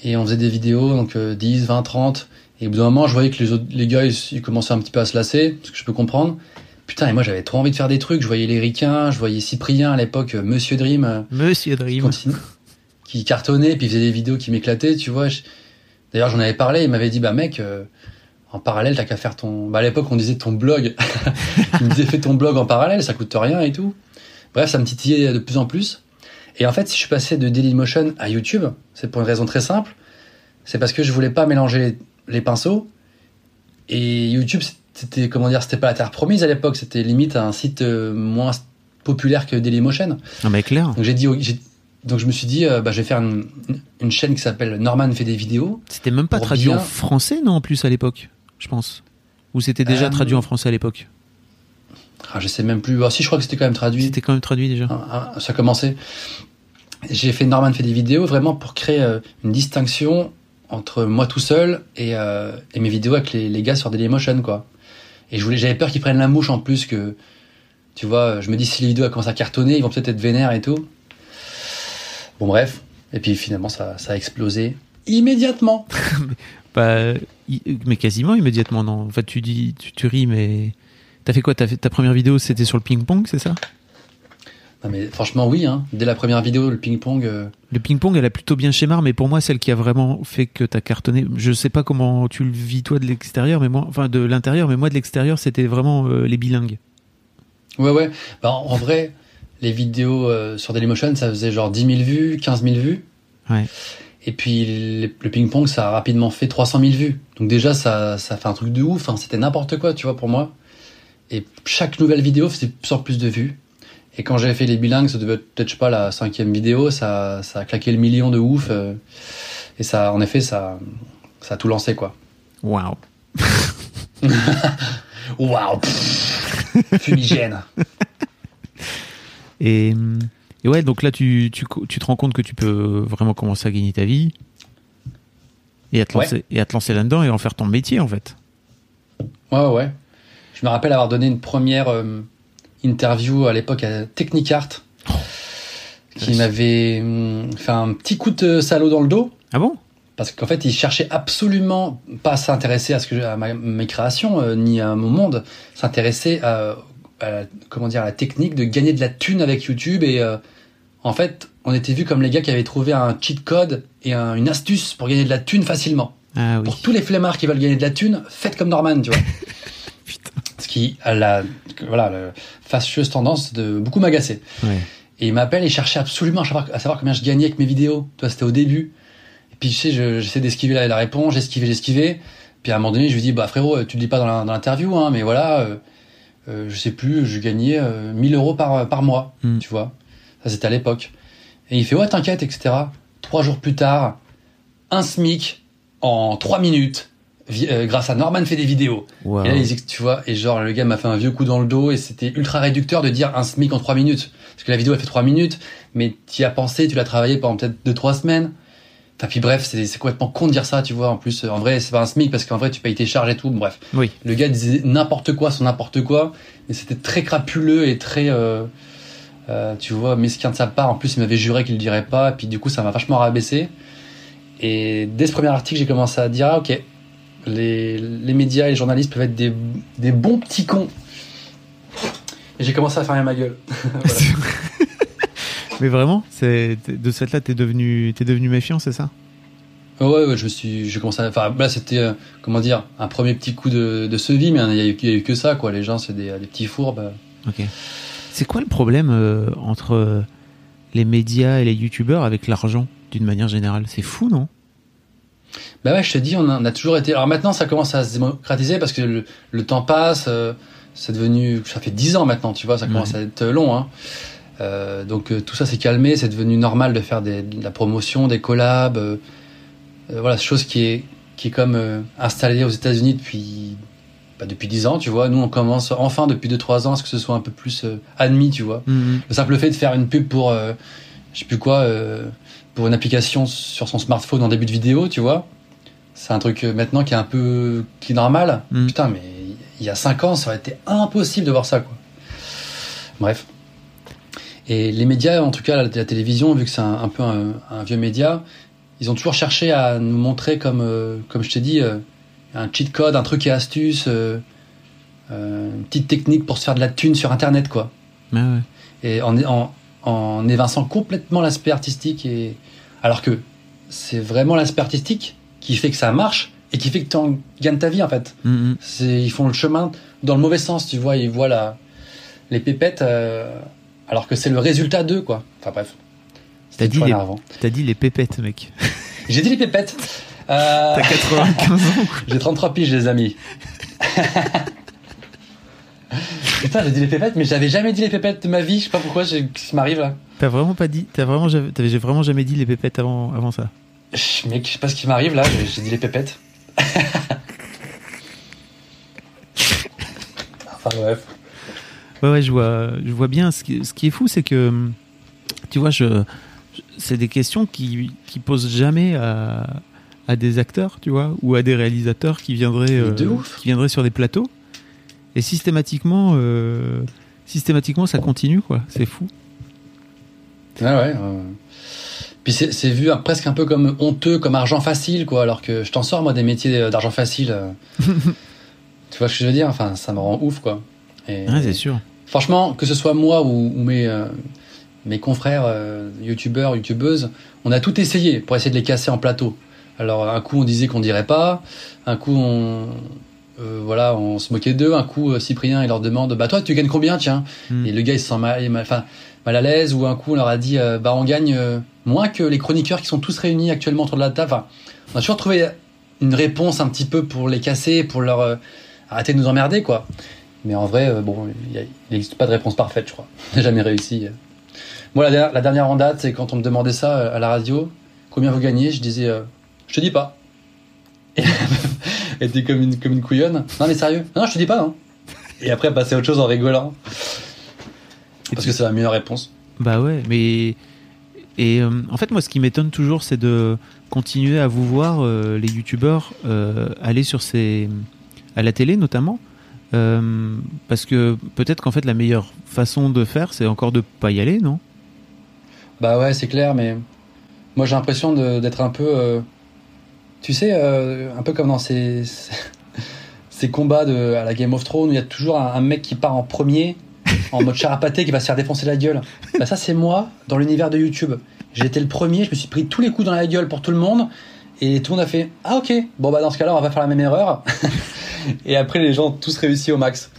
Et on faisait des vidéos, donc euh, 10, 20, 30. Et au bout d'un moment, je voyais que les, autres, les gars, ils, ils commençaient un petit peu à se lasser, ce que je peux comprendre. Putain, et moi, j'avais trop envie de faire des trucs. Je voyais les ricains, je voyais Cyprien à l'époque, euh, Monsieur Dream, euh, Monsieur qui, Dream. qui cartonnait, puis faisait des vidéos qui m'éclataient, tu vois. Je- D'ailleurs, j'en avais parlé, il m'avait dit, bah mec, euh, en parallèle, t'as qu'à faire ton... Bah à l'époque, on disait ton blog. <laughs> il me disait, fais ton blog en parallèle, ça coûte rien et tout. Bref, ça me titillait de plus en plus. Et en fait, si je suis passé de Dailymotion à YouTube, c'est pour une raison très simple. C'est parce que je voulais pas mélanger les, pinceaux. Et YouTube, c'était, comment dire, c'était pas la terre promise à l'époque. C'était limite un site euh, moins populaire que Dailymotion. Non, mais clair. Donc j'ai dit, donc je me suis dit, euh, bah, je vais faire une, une chaîne qui s'appelle Norman fait des vidéos. C'était même pas traduit bien- en français, non, en plus, à l'époque, je pense. Ou c'était déjà Euh, traduit en français à l'époque Ah, je sais même plus. Ah, si, je crois que c'était quand même traduit. C'était quand même traduit déjà. Ah, ah, ça a commencé. J'ai fait Norman fait des vidéos vraiment pour créer euh, une distinction entre moi tout seul et, et mes vidéos avec les, les gars sur Dailymotion quoi. Et je voulais, j'avais peur qu'ils prennent la mouche en plus que, tu vois, je me dis si les vidéos commencent à cartonner, ils vont peut-être être vénères et tout. Bon bref, et puis finalement ça, ça a explosé immédiatement. <laughs> Bah, mais quasiment immédiatement, non. En fait, tu dis, tu, tu ris, mais. T'as fait quoi? Fait ta première vidéo, c'était sur le ping-pong, c'est ça? Non mais franchement oui, hein. dès la première vidéo le ping-pong. euh, Le ping-pong, elle a plutôt bien schémar, mais pour moi, celle qui a vraiment fait que t'as cartonné, je sais pas comment tu le vis toi de l'extérieur, mais moi, enfin de l'intérieur, mais moi de l'extérieur, c'était vraiment euh, les bilingues. Ouais, ouais. Bah, en vrai, les vidéos euh, sur Dailymotion, ça faisait genre 10 000 vues, 15 000 vues. Ouais. Et puis le, le ping-pong, ça a rapidement fait 300 000 vues. Donc déjà, ça, ça fait un truc de ouf. C'était n'importe quoi, tu vois, pour moi. Et chaque nouvelle vidéo faisait sur plus de vues. Et quand j'avais fait les bilingues, ça devait être peut-être, je sais pas, la cinquième vidéo, ça, ça a claqué le million de ouf. euh. et ça, en effet, ça, ça a tout lancé, quoi. Waouh. <laughs> Waouh Fumigène <laughs> Et, et ouais, donc là, tu, tu, tu te rends compte que tu peux vraiment commencer à gagner ta vie et à te lancer, à là-dedans et en faire ton métier, en fait. Ouais, ouais. Je me rappelle avoir donné une première euh, interview à l'époque à Technicart, qui Yes. m'avait hum, fait un petit coup de salaud dans le dos, Ah bon? Parce qu'en fait, il cherchait absolument pas à s'intéresser à ce que à ma- mes créations euh, ni à mon monde, s'intéresser à, la- comment dire à la technique de gagner de la thune avec YouTube et euh, en fait, on était vu comme les gars qui avaient trouvé un cheat code et un- une astuce pour gagner de la thune facilement. Ah oui. Pour tous les flemmards qui veulent gagner de la thune, faites comme Norman, tu vois. <laughs> Ce qui a la, voilà, la fâcheuse tendance de beaucoup m'agacer. Et il m'appelle et il cherchait absolument à savoir, à savoir combien je gagnais avec mes vidéos. Toi, c'était au début. Et puis, tu sais, je- j'essaie d'esquiver la, la réponse, j'esquivais, j'esquivais. Puis à un moment donné, je lui dis, bah frérot, tu le dis pas dans l'interview, hein, mais voilà, euh, je sais plus, je gagnais euh, 1000 euros par, par mois, Mm. tu vois. Ça, c'était à l'époque. Et il fait, ouais, t'inquiète, etc. Trois jours plus tard, un SMIC en trois minutes, euh, grâce à Norman fait des vidéos. Waouh. Et là, ex- tu vois, et genre, le gars m'a fait un vieux coup dans le dos et c'était ultra réducteur de dire un SMIC en 3 minutes. Parce que la vidéo, elle fait 3 minutes, mais tu y as pensé, tu l'as travaillé pendant peut-être 2-3 semaines. Enfin, puis bref, c'est complètement con de dire ça, tu vois. En plus, en vrai, c'est pas un SMIC parce qu'en vrai, tu payes tes charges et tout. Bref. Oui. Le gars disait n'importe quoi sur n'importe quoi, et c'était très crapuleux et très, euh, euh, tu vois, mesquin de sa part. En plus, il m'avait juré qu'il le dirait pas, et puis du coup, ça m'a vachement rabaissé. Et dès ce premier article, j'ai commencé à dire, ah, ok, les, les médias et les journalistes peuvent être des, des bons petits cons. Et j'ai commencé à fermer ma gueule. <laughs> Voilà. <laughs> Mais vraiment, c'est de cette là, t'es devenu, t'es devenu méfiant, c'est ça? Ouais, ouais, je me suis, j'ai commencé à, enfin, là, c'était, euh, comment dire, un premier petit coup de, de sevis, mais il y, a eu- y a eu que ça, quoi. Les gens, c'est des, des petits fourbes. Ok. C'est quoi le problème euh, entre euh, les médias et les youtubeurs avec l'argent, d'une manière générale? C'est fou, non? Bah ouais, je te dis, on a, on a toujours été. Alors maintenant, ça commence à se démocratiser parce que le, le temps passe. euh, c'est devenu, ça fait 10 ans maintenant, tu vois, ça commence Ouais. à être long. Hein. Euh, donc euh, tout ça s'est calmé, c'est devenu normal de faire des, de la promotion, des collabs. euh, euh, voilà, chose qui est qui est comme installée aux États-Unis depuis bah, depuis 10 ans, tu vois. Nous, on commence enfin depuis 2-3 ans à ce que ce soit un peu plus admis, tu vois. Mhm. Le simple fait de faire une pub pour, je sais plus quoi, pour une application sur son smartphone en début de vidéo, tu vois, c'est un truc maintenant qui est un peu qui est normal. Mm. Putain, mais il y a 5 ans, ça aurait été impossible de voir ça, quoi. Bref. Et les médias, en tout cas la, la télévision, vu que c'est un, un peu un, un vieux média, ils ont toujours cherché à nous montrer comme, euh, comme je t'ai dit, euh, un cheat code, un truc et astuce, euh, une petite technique pour se faire de la thune sur Internet, quoi Ah ouais. et en, en, en évinçant complètement l'aspect artistique et alors que c'est vraiment l'aspect artistique qui fait que ça marche et qui fait que tu gagnes ta vie en fait. Mhm. C'est ils font le chemin dans le mauvais sens, tu vois, ils voient la, les pépettes alors que c'est le résultat d'eux quoi. Enfin bref. T'as dit les- dit les pépettes, mec. <laughs> J'ai dit les pépettes. Euh, T'as 95 ans. <laughs> J'ai 33 piges les amis. <laughs> Putain, j'ai dit les pépettes, mais j'avais jamais dit les pépettes de ma vie. Je sais pas pourquoi, ce qui m'arrive là. T'as vraiment pas dit, t'as vraiment, t'avais vraiment jamais dit les pépettes avant, avant ça. Mec, je sais pas ce qui m'arrive là. J'ai dit les pépettes. enfin bref. Ouais, ouais, je vois, je vois bien. Ce qui, ce qui est fou, c'est que, tu vois, je, c'est des questions qui, qui posent jamais à, à des acteurs, tu vois, ou à des réalisateurs qui viendraient, euh, qui viendraient sur des plateaux. Et systématiquement, euh, systématiquement, ça continue, quoi. C'est fou. Ah ouais. Puis c'est vu presque un peu comme honteux, comme argent facile, quoi. Alors que je t'en sors, moi, des métiers d'argent facile. <laughs> tu vois ce que je veux dire? Enfin, ça me rend ouf, quoi. Et, c'est sûr. Franchement, que ce soit moi ou, mes, euh, mes confrères youtubeurs, youtubeuses, on a tout essayé pour essayer de les casser en plateau. Alors un coup on disait qu'on dirait pas, un coup on euh, voilà on se moquait d'eux, un coup euh, Cyprien il leur demande bah toi tu gagnes combien tiens hmm. et le gars il se sent mal, enfin mal à l'aise ou un coup on leur a dit euh, bah on gagne moins que les chroniqueurs qui sont tous réunis actuellement autour de la table. Enfin, on a toujours trouvé une réponse un petit peu pour les casser, pour leur arrêter de nous emmerder quoi. Mais en vrai bon il n'existe pas de réponse parfaite je crois. <laughs> Jamais réussi. Moi la, la dernière en date c'est quand on me demandait ça à la radio combien vous gagnez? Je disais je te dis pas. Et elle était comme une, comme une couillonne. Non mais sérieux, non, je te dis pas, non. Et après, passer à autre chose en rigolant. Parce que c'est la meilleure réponse. Bah ouais, mais. Et euh, en fait, moi, ce qui m'étonne toujours, c'est de continuer à vous voir, euh, les youtubeurs, euh, aller sur ces. à la télé notamment. Parce que peut-être qu'en fait, la meilleure façon de faire, c'est encore de pas y aller, non? Bah ouais, c'est clair, mais. Moi, j'ai l'impression d'être un peu tu sais, euh, un peu comme dans ces, <laughs> ces combats de, à la Game of Thrones où il y a toujours un, mec qui part en premier, en mode charapaté, qui va se faire défoncer la gueule. Bah, ça, c'est moi dans l'univers de YouTube. J'ai été le premier, je me suis pris tous les coups dans la gueule pour tout le monde. Et tout le monde a fait Ah, ok, bon, bah dans ce cas-là, on va faire la même erreur. <laughs> et après, les gens ont tous réussi au max.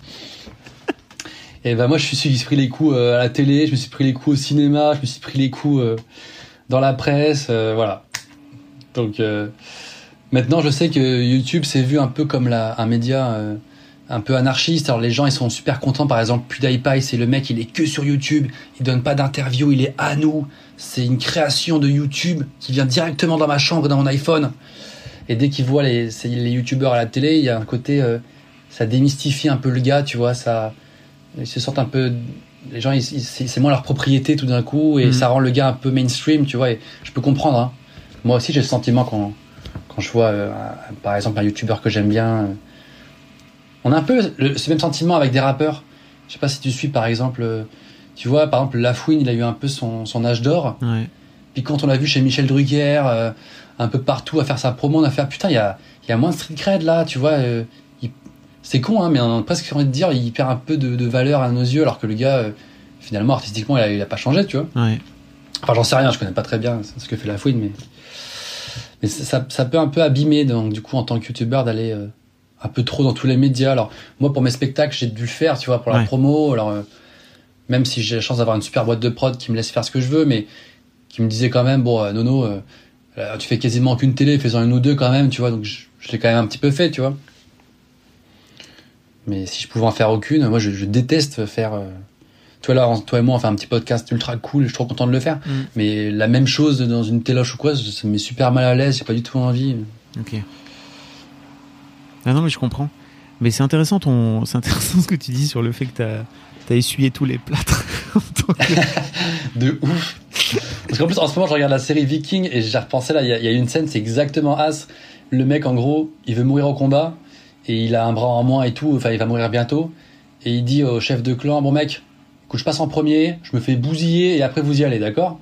Et bah, moi, je me suis pris les coups euh, à la télé, je me suis pris les coups au cinéma, je me suis pris les coups euh, dans la presse, voilà. Donc. Maintenant, je sais que YouTube s'est vu un peu comme un média euh, un peu anarchiste. Alors les gens, ils sont super contents. Par exemple, PewDiePie, c'est le mec, il est que sur YouTube. Il donne pas d'interview, il est à nous. C'est une création de YouTube qui vient directement dans ma chambre, dans mon iPhone. Et dès qu'il voit les, les YouTubeurs à la télé, il y a un côté, euh, ça démystifie un peu le gars, tu vois. Ça, ils se sentent un peu, les gens, c'est moins leur propriété tout d'un coup, et mm. ça rend le gars un peu mainstream, tu vois. Et je peux comprendre. Hein. Moi aussi, j'ai ce sentiment quand quand je vois, euh, par exemple, un youtubeur que j'aime bien, euh, on a un peu ce même sentiment avec des rappeurs. Je sais pas si tu suis, par exemple, tu vois, par exemple, Lafouine, il a eu un peu son, âge d'or. Puis quand on l'a vu chez Michel Drucker, un peu partout à faire sa promo, on a fait ah, putain, il y a, y a moins de street cred là, tu vois. c'est con, hein, mais on a presque envie de dire, il perd un peu de, valeur à nos yeux, alors que le gars, finalement, artistiquement, il a, pas changé, tu vois. Enfin, j'en sais rien, je connais pas très bien ce que fait Lafouine, mais mais ça, ça, peut un peu abîmer, donc du coup, en tant que youtubeur, d'aller euh, un peu trop dans tous les médias. Alors, moi, pour mes spectacles, j'ai dû le faire, tu vois, pour la promo. Alors, euh, même si j'ai la chance d'avoir une super boîte de prod qui me laisse faire ce que je veux, mais qui me disait quand même, bon, euh, Nono, tu fais quasiment qu'une télé, fais-en une ou deux quand même, tu vois, donc je, l'ai quand même un petit peu fait, tu vois. Mais si je pouvais en faire aucune, moi, je, je déteste faire toi là, toi et moi, on fait un petit podcast ultra cool, je suis trop content de le faire. Mm. Mais la même chose dans une téloche ou quoi, ça me met super mal à l'aise, j'ai pas du tout envie. Ok. Ah non, mais je comprends. Mais c'est intéressant, ton... c'est intéressant ce que tu dis sur le fait que t'as as essuyé tous les plâtres. <laughs> <laughs> de ouf. Parce qu'en plus, en ce moment, je regarde la série Viking et j'ai repensé là, il y, a une scène, c'est exactement As. Le mec, en gros, il veut mourir au combat et il a un bras en moins et tout, enfin, il va mourir bientôt. Et il dit au chef de clan, bon mec, que je passe en premier, je me fais bousiller et après vous y allez, d'accord?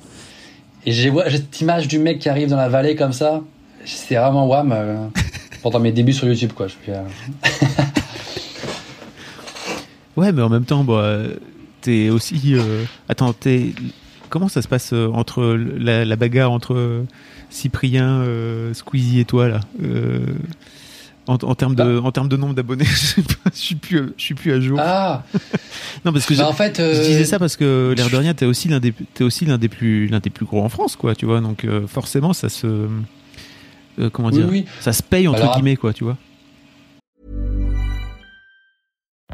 Et j'ai cette image du mec qui arrive dans la vallée comme ça. C'est vraiment wham euh, <laughs> pendant mes débuts sur YouTube, quoi. Je euh, ouais, mais en même temps, bah, t'es aussi. Euh, attends, t'es. Comment ça se passe entre la, la bagarre entre Cyprien, Squeezie et toi là en, termes de, en termes de nombre d'abonnés, <laughs> je, suis plus, je suis plus à jour. Ah. <laughs> non parce que bah, en fait, je disais ça parce que l'air de rien, t'es aussi l'un des, es aussi l'un des plus, l'un des plus gros en France, quoi, tu vois. Donc euh, forcément, ça se, euh, comment dire, ça se paye entre guillemets, quoi, tu vois.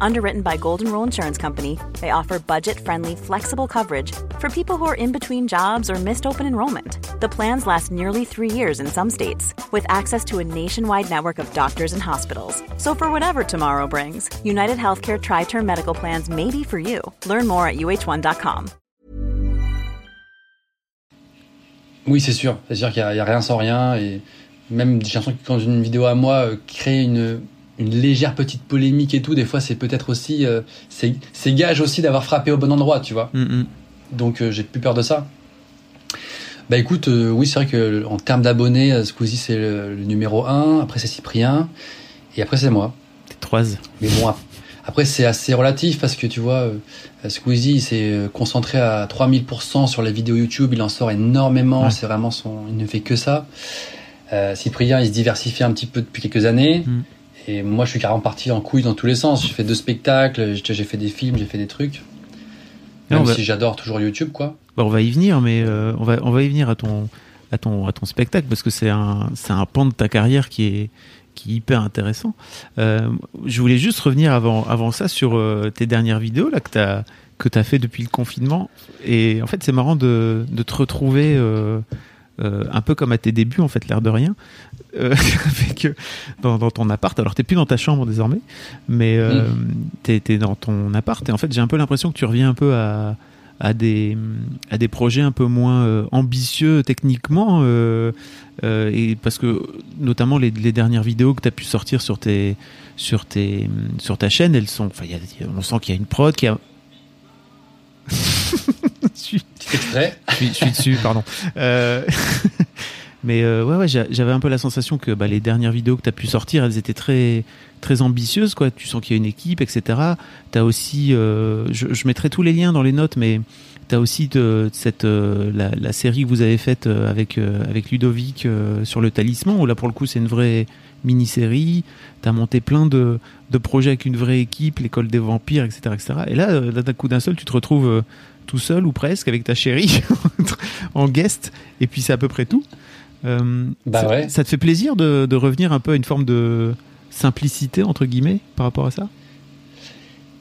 Underwritten by Golden Rule Insurance Company, they offer budget friendly, flexible coverage for people who are in between jobs or missed open enrollment. The plans last nearly three years in some states, with access to a nationwide network of doctors and hospitals. So, for whatever tomorrow brings, United Healthcare Tri Term Medical Plans may be for you. Learn more at uh1.com. Oui, c'est sûr. C'est sûr qu'il n'y rien sans rien. Et même, j'ai l'impression que quand une vidéo à moi euh, crée une, une légère petite polémique et tout, des fois, c'est peut-être aussi. Euh, c'est gage aussi d'avoir frappé au bon endroit, tu vois. Mm, mm. Donc, euh, j'ai plus peur de ça. Bah écoute, euh, oui, c'est vrai que en termes d'abonnés, euh, Squeezie c'est le, le, numéro 1, après c'est Cyprien, et après c'est moi. T'es trois. Mais bon, après c'est assez relatif parce que tu vois, euh, Squeezie s'est concentré à 3000% sur les vidéos YouTube, il en sort énormément, ouais. c'est vraiment son. Il ne fait que ça. Euh, Cyprien, il se diversifie un petit peu depuis quelques années. Mm. Et moi, je suis carrément parti en couille dans tous les sens. J'ai fait deux spectacles, j'ai fait des films, j'ai fait des trucs. Même va... si j'adore toujours YouTube, quoi. Bah, on va y venir, mais euh, on va on va y venir à ton à ton à ton spectacle parce que c'est un c'est un pan de ta carrière qui est qui est hyper intéressant. Euh, je voulais juste revenir avant avant ça sur euh, tes dernières vidéos là que t'as que t'as fait depuis le confinement. Et en fait, c'est marrant de de te retrouver. Euh, un peu comme à tes débuts en fait l'air de rien euh, <laughs> avec dans, dans, ton appart alors t'es plus dans ta chambre désormais mais euh, mmh. t'es es dans ton appart et en fait j'ai un peu l'impression que tu reviens un peu à, à des à des projets un peu moins euh, ambitieux techniquement euh, euh, et parce que notamment les, les dernières vidéos que tu as pu sortir sur tes sur tes sur ta chaîne elles sont enfin on sent qu'il y a une prod qui a <laughs> Petit <laughs> extrait. je, suis, je suis dessus, pardon. Euh, <laughs> mais euh, ouais, ouais j'avais un peu la sensation que bah, les dernières vidéos que tu as pu sortir, elles étaient très, très ambitieuses. Quoi. Tu sens qu'il y a une équipe, etc. Tu as aussi, euh, je, je, mettrai tous les liens dans les notes, mais tu as aussi de, cette, euh, la, la, série que vous avez faite avec, avec Ludovic sur le talisman, où là pour le coup c'est une vraie mini-série. Tu as monté plein de, de projets avec une vraie équipe, l'école des vampires, etc. etc. Et là, d'un coup d'un seul, tu te retrouves tout seul ou presque avec ta chérie <laughs> en guest, et puis c'est à peu près tout. Euh, bah ça, ouais. ça, te fait plaisir de, de, revenir un peu à une forme de simplicité, entre guillemets, par rapport à ça?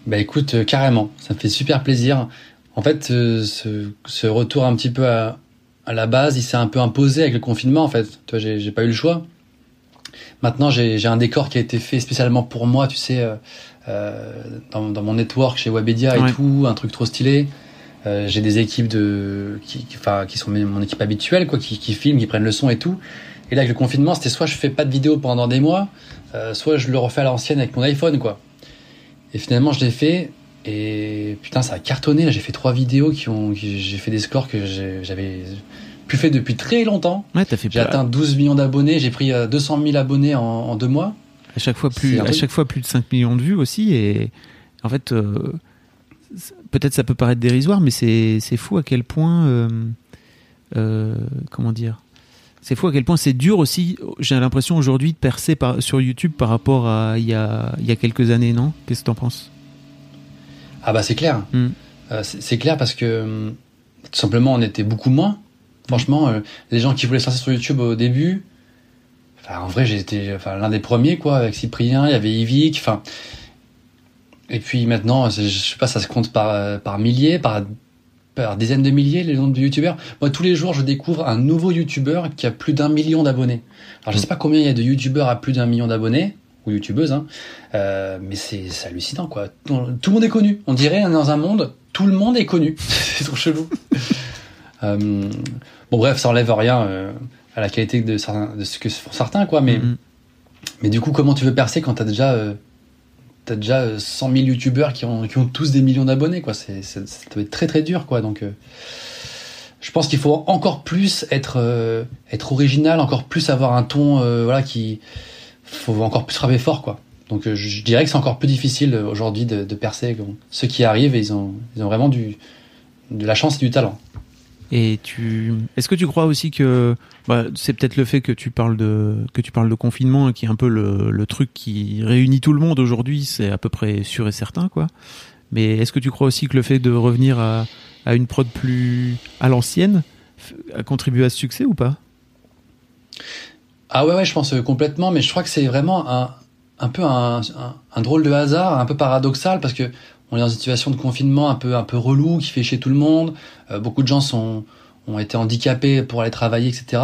Bah écoute, euh, carrément, ça me fait super plaisir. En fait, euh, ce, ce, retour un petit peu à, à la base, il s'est un peu imposé avec le confinement, en fait. Toi, j'ai pas eu le choix. Maintenant, j'ai un décor qui a été fait spécialement pour moi, tu sais, dans, dans, mon network chez Webedia et Ouais. tout, un truc trop stylé. Euh, j'ai des équipes de qui, qui, enfin, qui sont mon équipe habituelle, quoi, qui, qui filment, qui prennent le son et tout. Et là, avec le confinement, c'était soit je fais pas de vidéo pendant des mois, euh, soit je le refais à l'ancienne avec mon iPhone, quoi. Et finalement, je l'ai fait. Et putain, ça a cartonné. Là, j'ai fait trois vidéos qui ont, j'ai fait des scores que j'avais plus fait depuis très longtemps. Ouais, t'as fait J'ai atteint 12 millions d'abonnés. J'ai pris euh, 200 000 abonnés en, en, deux mois. À chaque fois plus, à chaque fois plus de 5 millions de vues aussi. Et en fait, euh, peut-être ça peut paraître dérisoire, mais c'est fou à quel point, euh, euh, comment dire, c'est fou à quel point c'est dur aussi. J'ai l'impression aujourd'hui de percer par, sur YouTube par rapport à il y a, y a quelques années, non? Qu'est-ce que t'en penses? Ah bah c'est clair. Mm. Euh, c'est clair parce que tout simplement on était beaucoup moins. Franchement, les gens qui voulaient se lancer sur YouTube au début, en vrai j'étais enfin, l'un des premiers quoi, avec Cyprien, il y avait Yvick, enfin. Et puis maintenant, je sais pas, ça se compte par, par milliers, par, par dizaines de milliers les nombres de youtubeurs. Moi, tous les jours, je découvre un nouveau youtubeur qui a plus d'un million d'abonnés. Alors, je sais pas combien il y a de youtubeurs à plus d'un million d'abonnés, ou youtubeuses, hein, euh, mais c'est hallucinant, quoi. Tout le monde est connu. On dirait, dans un monde, tout le monde est connu. <laughs> c'est trop chelou. <laughs> euh, bon, bref, ça enlève rien euh, à la qualité de, de, ce que font certains, quoi, mais, mm -hmm. mais du coup, comment tu veux percer quand t'as déjà euh, t'as déjà 100 000 youtubeurs qui ont, tous des millions d'abonnés, quoi. C'est, ça doit être très très dur, quoi. Donc, euh, je pense qu'il faut encore plus être, euh, être original, encore plus avoir un ton, euh, voilà, qui, faut encore plus frapper fort, quoi. Donc, euh, je dirais que c'est encore plus difficile aujourd'hui de, de, percer. Ceux qui arrivent, ils ont, ils ont vraiment du, de la chance et du talent. Et tu, est-ce que tu crois aussi que bah, c'est peut-être le fait que tu parles de que tu parles de confinement qui est un peu le, truc qui réunit tout le monde aujourd'hui, c'est à peu près sûr et certain quoi. Mais est-ce que tu crois aussi que le fait de revenir à, à une prod plus à l'ancienne a contribué à ce succès ou pas? Ah ouais, ouais, je pense complètement, mais je crois que c'est vraiment un, un peu un, un, drôle de hasard, un peu paradoxal, parce que on est dans une situation de confinement un peu un peu relou qui fait chez tout le monde. Euh, beaucoup de gens sont ont été handicapés pour aller travailler, etc.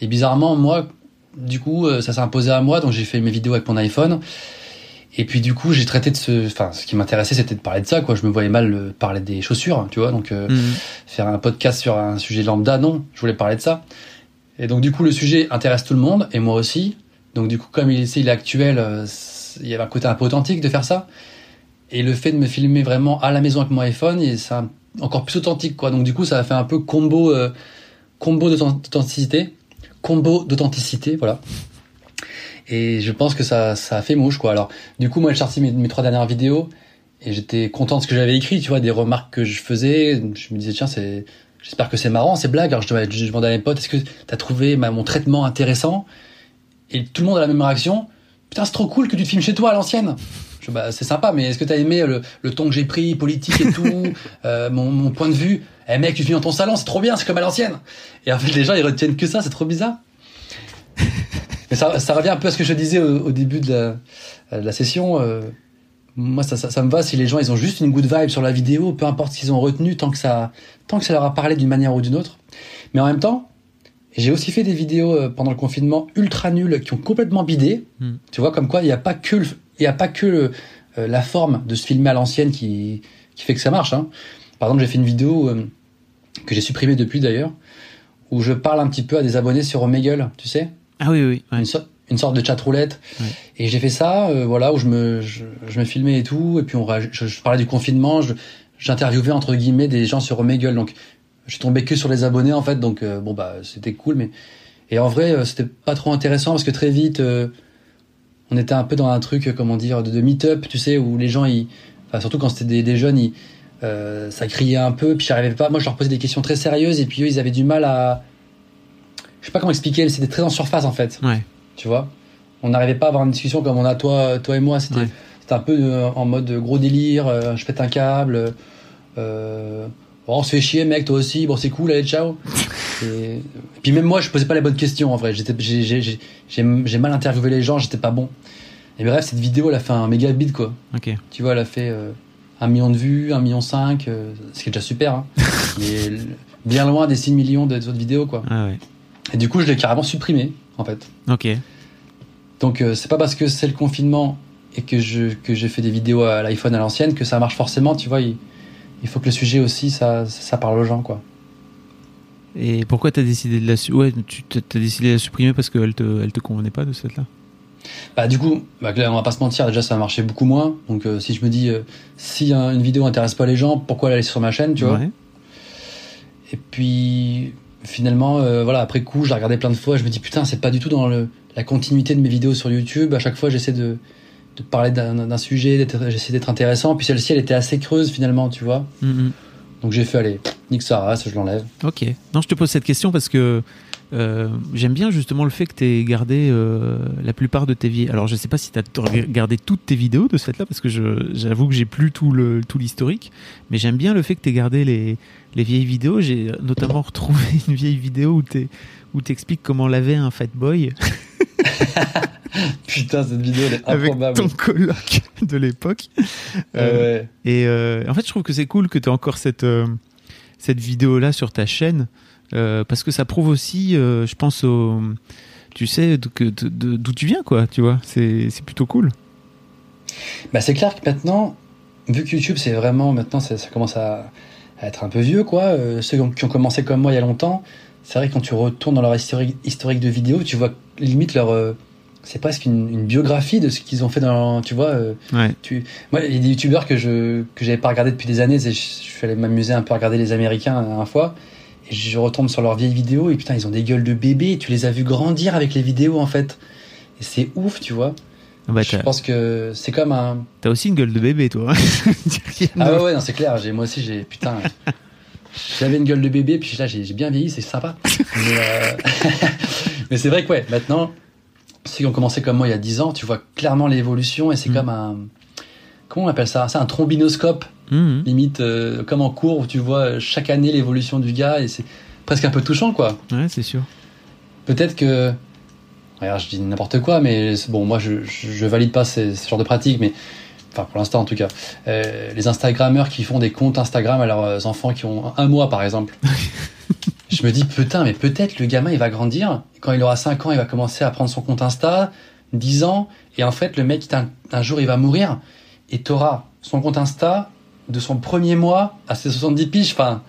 Et bizarrement, moi, du coup, euh, ça s'est imposé à moi, donc j'ai fait mes vidéos avec mon iPhone. Et puis du coup, j'ai traité de ce, enfin, ce qui m'intéressait, c'était de parler de ça, quoi. Je me voyais mal euh, parler des chaussures, tu vois. Donc mhm. faire un podcast sur un sujet lambda, non. Je voulais parler de ça. Et donc du coup, le sujet intéresse tout le monde et moi aussi. Donc du coup, comme il, il est actuel, il y avait un côté un peu authentique de faire ça. Et le fait de me filmer vraiment à la maison avec mon iPhone, et c'est encore plus authentique, quoi. Donc du coup, ça a fait un peu combo, euh, combo d'authenticité, combo d'authenticité, voilà. Et je pense que ça, ça a fait mouche, quoi. Alors, du coup, moi, j'ai sorti mes, trois dernières vidéos et j'étais content de ce que j'avais écrit, tu vois, des remarques que je faisais. Je me disais, tiens, j'espère que c'est marrant, c'est blague. Alors, je, je demandais à mes potes, est-ce que t'as trouvé mon traitement intéressant? Et tout le monde a la même réaction. Putain, c'est trop cool que tu te filmes chez toi à l'ancienne. Bah, c'est sympa, mais est-ce que t'as aimé le, le, ton que j'ai pris, politique et tout, <laughs> euh, mon, mon, point de vue Eh mec, tu filmes dans ton salon, c'est trop bien, c'est comme à l'ancienne. Et en fait, les gens ils retiennent que ça, c'est trop bizarre. <laughs> mais ça, ça revient un peu à ce que je disais au, début de la, de la session. Euh, moi, ça, ça, ça, me va si les gens ils ont juste une good vibe sur la vidéo, peu importe ce qu'ils ont retenu, tant que ça, tant que ça leur a parlé d'une manière ou d'une autre. Mais en même temps, j'ai aussi fait des vidéos euh, pendant le confinement ultra nulles qui ont complètement bidé. Hmm. Tu vois, comme quoi il n'y a pas que le, il n'y a pas que euh, la forme de se filmer à l'ancienne qui, qui fait que ça marche. Hein. Par exemple, j'ai fait une vidéo euh, que j'ai supprimée depuis d'ailleurs, où je parle un petit peu à des abonnés sur Omegle, tu sais? Ah oui, oui. Une, sorte de chat roulette. Et j'ai fait ça, euh, voilà, où je me, je, me filmais et tout, et puis on, je, parlais du confinement, j'interviewais entre guillemets des gens sur Omegle. Donc, je suis tombé que sur les abonnés en fait, donc bon bah c'était cool, mais et en vrai c'était pas trop intéressant parce que très vite on était un peu dans un truc, comment dire, de, meet-up, tu sais, où les gens, ils, enfin, surtout quand c'était des, jeunes, ils, euh, ça criait un peu, puis j'arrivais pas. Moi, je leur posais des questions très sérieuses, et puis eux, ils avaient du mal à. Je sais pas comment expliquer, c'était très en surface en fait. Ouais. Tu vois? On n'arrivait pas à avoir une discussion comme on a toi, toi et moi. C'était un peu euh, en mode gros délire, euh, je pète un câble. Euh, on se fait chier, mec, toi aussi. Bon, c'est cool, allez, ciao. <laughs> Et, puis même moi, je posais pas les bonnes questions en vrai. J'ai mal interviewé les gens, j'étais pas bon. Et bref, cette vidéo, elle a fait un méga beat quoi. Tu vois, elle a fait euh, un million de vues, un million cinq, euh, ce qui est déjà super. Hein. <laughs> mais bien loin des 6 millions d'autres vidéos, quoi. Ah ouais. Et du coup, je l'ai carrément supprimé, en fait. Ok. Donc, euh, c'est pas parce que c'est le confinement et que je que j'ai fait des vidéos à l'iPhone à l'ancienne que ça marche forcément. Tu vois, il, il faut que le sujet aussi, ça, ça parle aux gens, quoi. Et pourquoi t'as décidé de la ouais, tu as décidé de la supprimer parce qu'elle te elle te convenait pas de cette là Bah du coup, bah, on va pas se mentir, déjà ça a marché beaucoup moins. Donc euh, si je me dis euh, si une vidéo intéresse pas les gens, pourquoi aller sur ma chaîne, tu vois? Et puis finalement euh, voilà, après coup, j'ai regardé plein de fois, je me dis putain, c'est pas du tout dans le, la continuité de mes vidéos sur YouTube, à chaque fois j'essaie de de parler d'un sujet, j'essaie d'être intéressant, puis celle-ci elle était assez creuse finalement, tu vois. Mm-hmm. Donc j'ai fait, allez, nique ça je l'enlève. Ok. Non, je te pose cette question parce que euh, j'aime bien justement le fait que tu aies gardé euh, la plupart de tes vidéos. Alors je sais pas si tu as gardé toutes tes vidéos de ce fait-là parce que j'avoue que j'ai plus tout le tout l'historique, mais j'aime bien le fait que tu aies gardé les, les vieilles vidéos. J'ai notamment retrouvé <laughs> une vieille vidéo où tu où t'expliques comment laver un fat boy. <laughs> <laughs> Putain, cette vidéo elle est improbable. Avec ton coloc de l'époque. Euh, et euh, en fait, je trouve que c'est cool que tu aies encore cette, euh, cette vidéo-là sur ta chaîne. parce que ça prouve aussi, je pense, au, tu sais, d'où tu viens, quoi. Tu vois, c'est plutôt cool. Bah, c'est clair que maintenant, vu que YouTube, c'est vraiment, maintenant, ça, commence à, être un peu vieux, quoi. ceux qui ont commencé comme moi il y a longtemps, c'est vrai que quand tu retournes dans leur historique, historique de vidéos, tu vois limite leur c'est presque une, biographie de ce qu'ils ont fait dans tu vois euh, tu moi il y a des youtubeurs que je que j'avais pas regardé depuis des années je, je suis allé m'amuser un peu à regarder les américains la dernière fois et je retombe sur leurs vieilles vidéos et putain ils ont des gueules de bébés tu les as vus grandir avec les vidéos en fait. Et c'est ouf tu vois. Ah bah, je pense que c'est comme un t'as aussi une gueule de bébé toi. <laughs> Ah ouais, non c'est clair j'ai moi aussi j'ai putain j'avais une gueule de bébé puis là j'ai bien vieilli c'est sympa <laughs> mais, euh... <laughs> mais c'est vrai que ouais maintenant ceux qui ont commencé comme moi il y a 10 ans, tu vois clairement l'évolution et c'est mm. comme un comment on appelle ça? C'est un trombinoscope, Mhm. limite euh, comme en cours où tu vois chaque année l'évolution du gars et c'est presque un peu touchant quoi. Ouais, c'est sûr. Peut-être que. Regarde, je dis n'importe quoi, mais bon, moi je, je, je valide pas ce genre de pratique, mais. Enfin, pour l'instant en tout cas. Euh, les Instagrammeurs qui font des comptes Instagram à leurs enfants qui ont un mois par exemple. <laughs> je me dis, putain, mais peut-être le gamin il va grandir. Quand il aura 5 ans, il va commencer à prendre son compte Insta, 10 ans, et en fait, le mec, un, un jour, il va mourir, et t'auras son compte Insta de son premier mois à ses 70 piges. Enfin,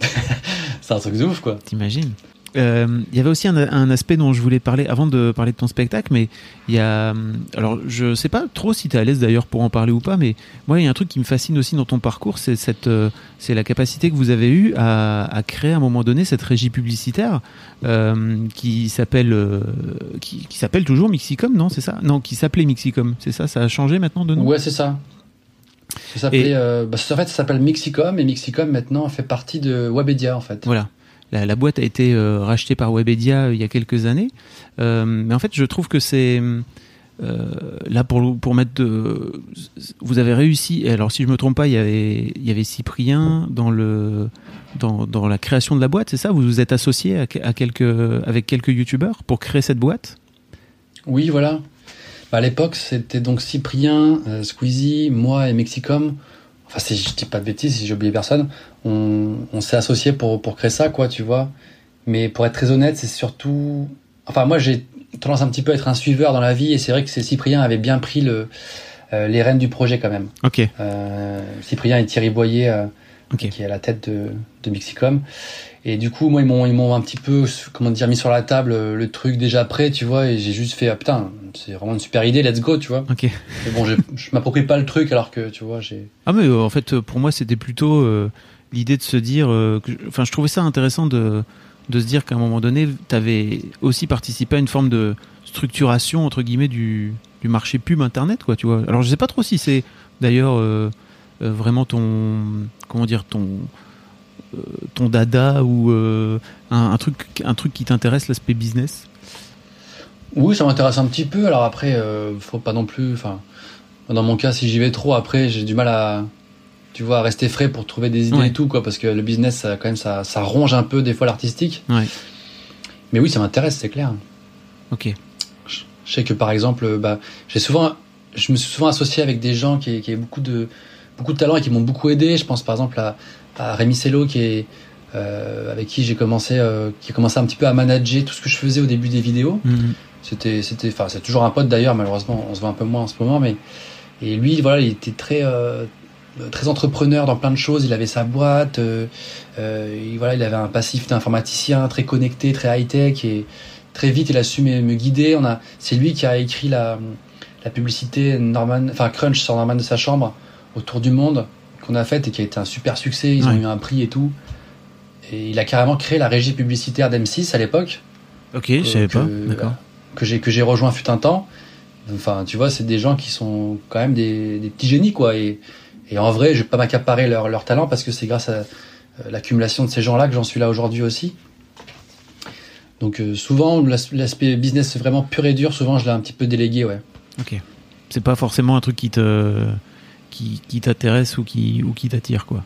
<laughs> c'est un truc de ouf quoi. T'imagines? Euh, Il y avait aussi un, un aspect dont je voulais parler avant de parler de ton spectacle, mais il y a. hum, Alors, je sais pas trop si tu es à l'aise d'ailleurs pour en parler ou pas, mais moi, il y a un truc qui me fascine aussi dans ton parcours, c'est cette, euh, c'est la capacité que vous avez eue à, à créer à un moment donné cette régie publicitaire euh, qui s'appelle, euh, qui, qui s'appelle toujours Mixicom, non C'est ça? Non, qui s'appelait Mixicom, c'est ça? Ça a changé maintenant de nom? Ouais, c'est ça. Ça s'appelait, Et- euh, bah, en fait, ça s'appelle Mixicom et Mixicom maintenant fait partie de Webedia en fait. Voilà. La, boîte a été euh, rachetée par Webedia euh, il y a quelques années. Euh, mais en fait, je trouve que c'est. là, pour, pour mettre. Vous avez réussi. Alors, si je me trompe pas, il y avait, il y avait Cyprien dans, le, dans, dans la création de la boîte, c'est ça? Vous vous êtes associé à, quelques, avec quelques youtubeurs pour créer cette boîte? Oui, voilà. Bah, à l'époque, c'était donc Cyprien, Squeezie, moi et Mexicom. Enfin, si je dis pas de bêtises, si j'ai oublié personne, on, on s'est associés pour, pour créer ça, quoi, tu vois. Mais pour être très honnête, c'est surtout. Enfin, moi, j'ai tendance un petit peu à être un suiveur dans la vie, et c'est vrai que Cyprien avait bien pris le, euh, les rênes du projet quand même. Ok. Euh, Cyprien et Thierry Boyer, euh, qui est à la tête de, de Mixicom. Et du coup, moi, ils m'ont, ils m'ont un petit peu, comment dire, mis sur la table le truc déjà prêt, tu vois, et j'ai juste fait, ah putain, c'est vraiment une super idée, let's go, tu vois. Ok. Mais bon, je, je m'approprie pas le truc alors que, tu vois, j'ai. Ah mais en fait pour moi c'était plutôt l'idée de se dire euh, enfin je trouvais ça intéressant de de se dire qu'à un moment donné tu avais aussi participé à une forme de structuration entre guillemets du du marché pub internet quoi tu vois. Alors je sais pas trop si c'est d'ailleurs euh, euh, vraiment ton comment dire ton ton dada ou un, un truc un truc qui t'intéresse l'aspect business? Oui, ça m'intéresse un petit peu. Alors après, faut pas non plus. Enfin, dans mon cas, si j'y vais trop, après, j'ai du mal à, tu vois, rester frais pour trouver des idées Ouais. et tout, quoi, parce que le business, ça, quand même, ça, ça ronge un peu des fois l'artistique. Ouais. Mais oui, ça m'intéresse, c'est clair. Ok. Je je sais que par exemple, bah, j'ai souvent, je me suis souvent associé avec des gens qui, qui avaient beaucoup de, beaucoup de talent et qui m'ont beaucoup aidé. Je pense par exemple à, à Rémi Cello qui est, euh, avec qui j'ai commencé, euh, qui a commencé un petit peu à manager tout ce que je faisais au début des vidéos. Mhm. C'était, c'était, enfin, c'est toujours un pote d'ailleurs. Malheureusement, on se voit un peu moins en ce moment, mais et lui, voilà, il était très, euh, très entrepreneur dans plein de choses. Il avait sa boîte, euh, euh, il- voilà, il avait un passif d'informaticien très connecté, très high tech et très vite il a su me, me guider. On a, c'est lui qui a écrit la, la publicité Norman, enfin Crunch sur Norman de sa chambre autour du monde qu'on a faite et qui a été un super succès. Ils ont eu un prix et tout. Et il a carrément créé la régie publicitaire d'M6 à l'époque Ok, je savais que- pas. D'accord. que j'ai que j'ai rejoint fut un temps. Enfin, tu vois, c'est des gens qui sont quand même des, des petits génies, quoi. Et, et en vrai, je vais pas m'accaparer leur, leur talent parce que c'est grâce à euh, l'accumulation de ces gens-là que j'en suis là aujourd'hui aussi. Donc euh, souvent, l'as- l'aspect business vraiment pur et dur, souvent je l'ai un petit peu délégué, ouais. Ok. C'est pas forcément un truc qui te qui, qui t'intéresse ou qui ou qui t'attire quoi.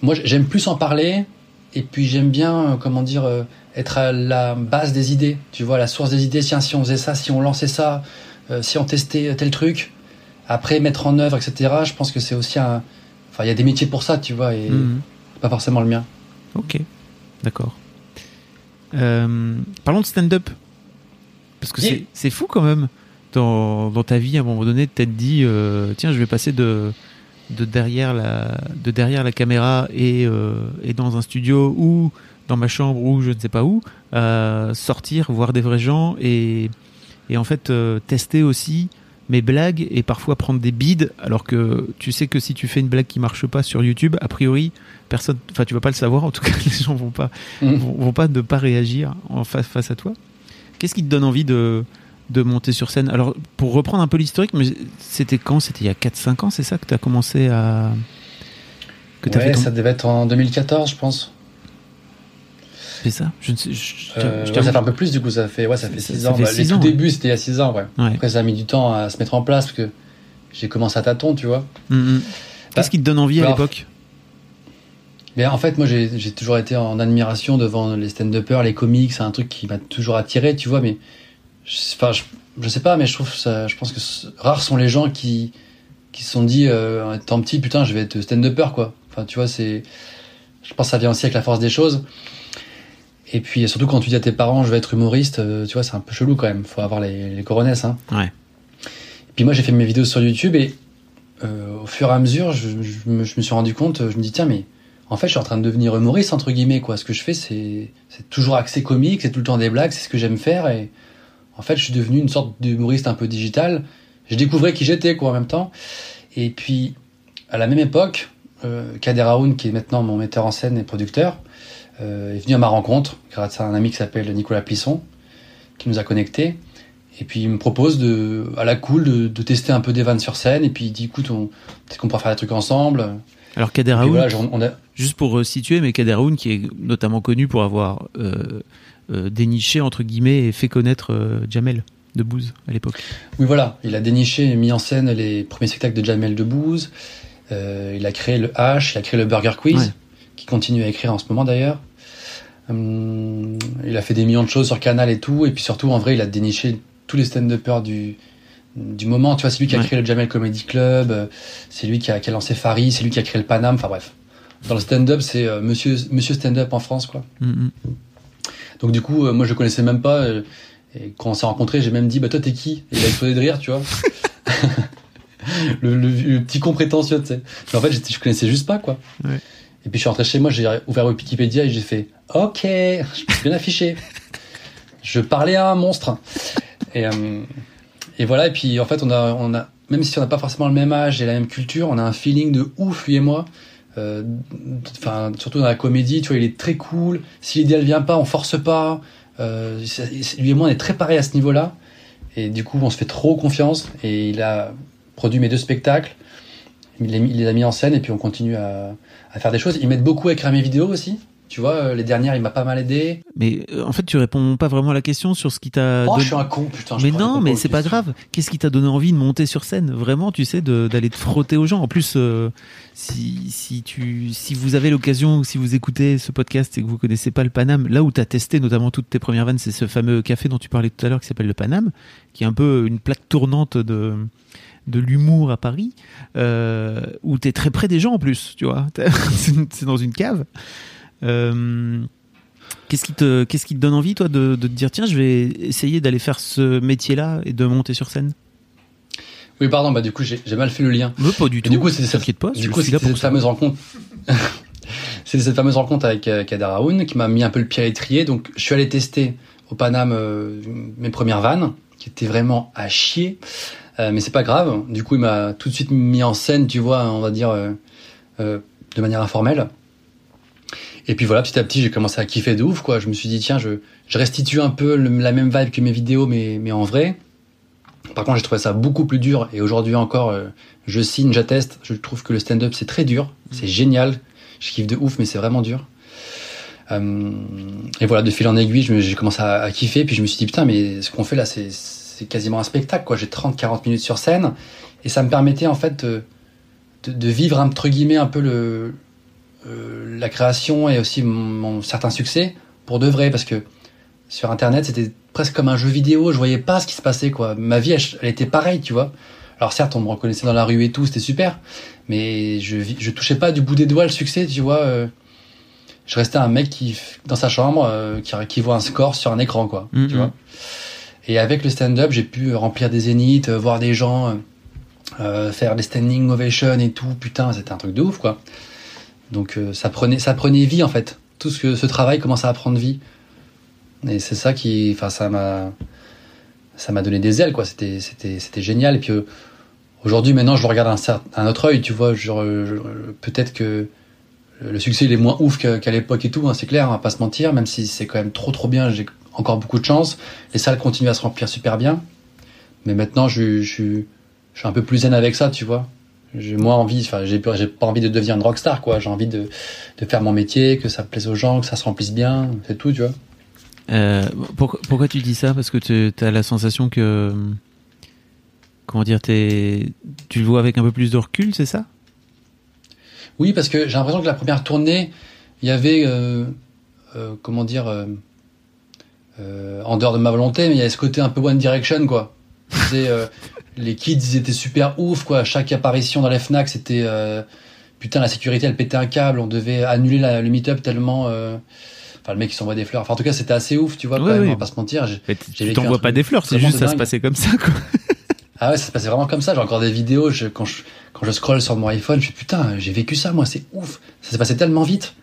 Moi, j'aime plus en parler, et puis j'aime bien, euh, comment dire, être à la base des idées. Tu vois, la source des idées. Tiens, si on faisait ça, si on lançait ça, euh, si on testait tel truc, après mettre en œuvre, etc. Je pense que c'est aussi un. Enfin, il y a des métiers pour ça, tu vois, et Mhm. pas forcément le mien. Ok, d'accord. Euh, parlons de stand-up. Parce que Yeah. c'est- fou quand même, dans, dans ta vie, à un moment donné, de t'être dit, euh, tiens, je vais passer de, de, derrière, la, de derrière la caméra et, euh, et dans un studio ou dans ma chambre ou je ne sais pas où, à sortir, voir des vrais gens et, et en fait tester aussi mes blagues et parfois prendre des bides alors que tu sais que si tu fais une blague qui marche pas sur YouTube, a priori, personne, enfin tu vas pas le savoir, en tout cas <laughs> les gens vont pas Mhm. vont, vont pas ne pas réagir en face, face à toi. Qu'est-ce qui te donne envie de, de monter sur scène? Alors, pour reprendre un peu l'historique, mais c'était quand? C'était il y a 4-5 ans, c'est ça que tu as commencé à. Que tu ouais, fait ton- ça devait être en 2014, je pense. C'est ça Je ne sais. je- je- Euh, je ouais, t'avoue- ça fait un peu plus, du coup, ça fait, ouais, ça fait Ça- 6 ça ans. fait Bah, six les ans, tout ouais. débuts, c'était il y a 6 ans, ouais. Ouais. Après, ça a mis du temps à se mettre en place, parce que j'ai commencé à tâtons, tu vois. Mm, mm. Qu'est-ce qui te donne envie à alors, l'époque Mais en fait, moi, j'ai toujours été en admiration devant les stand-uppers, les comics. C'est un truc qui m'a toujours attiré, tu vois. Mais, enfin, je, je sais pas, mais je trouve ça. Je pense que rares sont les gens qui qui se sont dit, euh, en étant petit, putain, je vais être stand-upper, quoi. Enfin, tu vois, c'est. Je pense que ça vient aussi avec la force des choses. Et puis, surtout quand tu dis à tes parents, je vais être humoriste, euh, tu vois, c'est un peu chelou quand même. Faut avoir les, les coronesses, hein. Ouais. Et puis moi, j'ai fait mes vidéos sur YouTube et euh, au fur et à mesure, je, je me, je me suis rendu compte, je me dis, tiens, mais en fait, je suis en train de devenir humoriste, entre guillemets, quoi. Ce que je fais, c'est toujours axé comique, c'est tout le temps des blagues, c'est ce que j'aime faire. Et en fait, je suis devenu une sorte d'humoriste un peu digital. Je découvrais qui j'étais, quoi, en même temps. Et puis, à la même époque, euh, Kader Aoun, qui est maintenant mon metteur en scène et producteur, est venu à ma rencontre grâce à un ami qui s'appelle Nicolas Plisson, qui nous a connectés. Et puis il me propose de, à la cool de, de tester un peu des vannes sur scène. Et puis il dit écoute, peut-être qu'on pourra faire des trucs ensemble. Alors Kader Aoun, voilà, genre, on a, juste pour euh, situer, mais Kader Aoun, qui est notamment connu pour avoir euh, euh, déniché, entre guillemets, et fait connaître euh, Jamel Debbouze à l'époque. oui voilà, il a déniché et mis en scène les premiers spectacles de Jamel Debbouze. Euh, il a créé le H, il a créé le Burger Quiz, Ouais. qui continue à écrire en ce moment d'ailleurs. Hum, il a fait des millions de choses sur Canal et tout. Et puis surtout, en vrai, il a déniché tous les stand-uppers du, du moment. Tu vois, c'est lui qui a Ouais. créé le Jamel Comedy Club, euh, c'est lui qui a, qui a lancé Farid, c'est lui qui a créé le Paname. Enfin bref. Dans le stand-up, c'est euh, monsieur, monsieur stand-up en France, quoi. Mm, mm. Donc du coup, euh, moi, je connaissais même pas. euh, et quand on s'est rencontrés, j'ai même dit, bah toi, t'es qui? Et il a explosé de rire, tu vois. <laughs> le, le- le petit con prétentieux, tu sais. Mais en fait, j'étais- je connaissais juste pas, quoi. Ouais. Et puis je suis rentré chez moi, j'ai ouvert Wikipédia et j'ai fait OK, <laughs> je me suis bien affiché. Je parlais à un monstre. Et, euh, et voilà, et puis en fait, on a, on a, même si on n'a pas forcément le même âge et la même culture, on a un feeling de ouf, lui et moi. Euh, Enfin, surtout dans la comédie, tu vois, il est très cool. Si l'idée elle vient pas, on force pas. Euh, lui et moi, on est très pareil à ce niveau-là. Et du coup, on se fait trop confiance. Et il a produit mes deux spectacles. Il les, il les a mis en scène et puis on continue à, à faire des choses. Il m'aide beaucoup à écrire mes vidéos aussi. Tu vois, euh, les dernières, il m'a pas mal aidé. Mais euh, en fait, tu réponds pas vraiment à la question sur ce qui t'a. Oh, donné- je suis un con, putain. mais non, mais c'est pas grave. Qu'est-ce qui t'a donné envie de monter sur scène? Vraiment, tu sais, d'aller te frotter aux gens. En plus, euh, si, si, tu, si vous avez l'occasion, ou si vous écoutez ce podcast et que vous connaissez pas le Paname, là où tu as testé notamment toutes tes premières vannes, c'est ce fameux café dont tu parlais tout à l'heure qui s'appelle le Paname, qui est un peu une plaque tournante de de l'humour à Paris, euh, où tu es très près des gens en plus, tu vois. <laughs> C'est c'est dans une cave. Euh, Qu'est-ce qui te, qu'est-ce qui te donne envie, toi, de, de te dire, tiens, je vais essayer d'aller faire ce métier-là et de monter sur scène? Oui, pardon, bah du coup, j'ai mal fait le lien. Mais pas du Et tout. du coup, c'est cette, pas, du coup, cette fameuse rencontre. <laughs> C'était cette fameuse rencontre avec euh, Kader Aoun qui m'a mis un peu le pied à l'étrier. Donc, je suis allé tester au Paname euh, mes premières vannes, qui étaient vraiment à chier. Euh, mais c'est pas grave. Du coup, il m'a tout de suite mis en scène, tu vois, on va dire, euh, euh, de manière informelle. Et puis voilà, petit à petit, j'ai commencé à kiffer de ouf, quoi. Je me suis dit, tiens, je, je restitue un peu le- la même vibe que mes vidéos, mais, mais en vrai. Par contre, j'ai trouvé ça beaucoup plus dur. Et aujourd'hui encore, euh, je signe, j'atteste. Je trouve que le stand-up, c'est très dur. C'est génial. Je kiffe de ouf, mais c'est vraiment dur. Euh, et voilà, de fil en aiguille, j'ai commencé à, à kiffer. Puis je me suis dit, putain, mais ce qu'on fait là, c'est c'est quasiment un spectacle. quoi. J'ai 30-40 minutes sur scène. Et ça me permettait, en fait, de, de, de vivre, entre guillemets, un peu le, euh, la création et aussi mon, mon certain succès pour de vrai. Parce que sur Internet, c'était presque comme un jeu vidéo. Je voyais pas ce qui se passait, quoi. Ma vie, elle, elle était pareille, tu vois. Alors certes, on me reconnaissait dans la rue et tout, c'était super, mais je, je touchais pas du bout des doigts le succès, tu vois. euh. je restais un mec qui, dans sa chambre, euh, qui, qui voit un score sur un écran, quoi. Mhm. Tu vois. Et avec le stand-up, j'ai pu remplir des zéniths, euh, voir des gens euh, euh, faire des standing ovations et tout. Putain, c'était un truc de ouf, quoi. Donc ça prenait, ça prenait vie en fait. Tout ce que ce travail commençait à prendre vie. Et c'est ça qui, enfin, ça m'a, ça m'a donné des ailes, quoi. C'était, c'était, c'était génial. Et puis aujourd'hui, maintenant, je regarde un, un autre œil, tu vois. Peut-être que le succès il est moins ouf qu'à l'époque et tout, hein, c'est clair, on va pas se mentir. Même si c'est quand même trop trop bien, encore beaucoup de chance. Les salles continuent à se remplir super bien. Mais maintenant, je, je, je suis un peu plus zen avec ça, tu vois. J'ai moins envie, enfin, j'ai pas j'ai pas envie de devenir une rockstar, quoi. J'ai envie de, de faire mon métier, que ça plaise aux gens, que ça se remplisse bien, c'est tout, tu vois. Euh, pourquoi, pourquoi tu dis ça? Parce que tu as la sensation que comment dire, tu le vois avec un peu plus de recul, c'est ça? Oui, parce que j'ai l'impression que la première tournée, il y avait, euh, euh, comment dire, en dehors de ma volonté, mais il y avait ce côté un peu One Direction, quoi. <laughs> les kids, ils étaient super ouf, quoi. Chaque apparition dans les Fnac, c'était putain, la sécurité, elle pétait un câble. On devait annuler le meet-up tellement. Enfin, le mec qui s'envoie des fleurs. Enfin, en tout cas, c'était assez ouf, tu vois, quand même, on va pas se mentir. Tu t'envoies pas des fleurs, c'est juste ça se passait comme ça, quoi. <laughs> Ah ouais, ça se passait vraiment comme ça. J'ai encore des vidéos, je, quand, je, quand je scroll sur mon iPhone, je suis putain, j'ai vécu ça, moi, c'est ouf. Ça s'est passé tellement vite.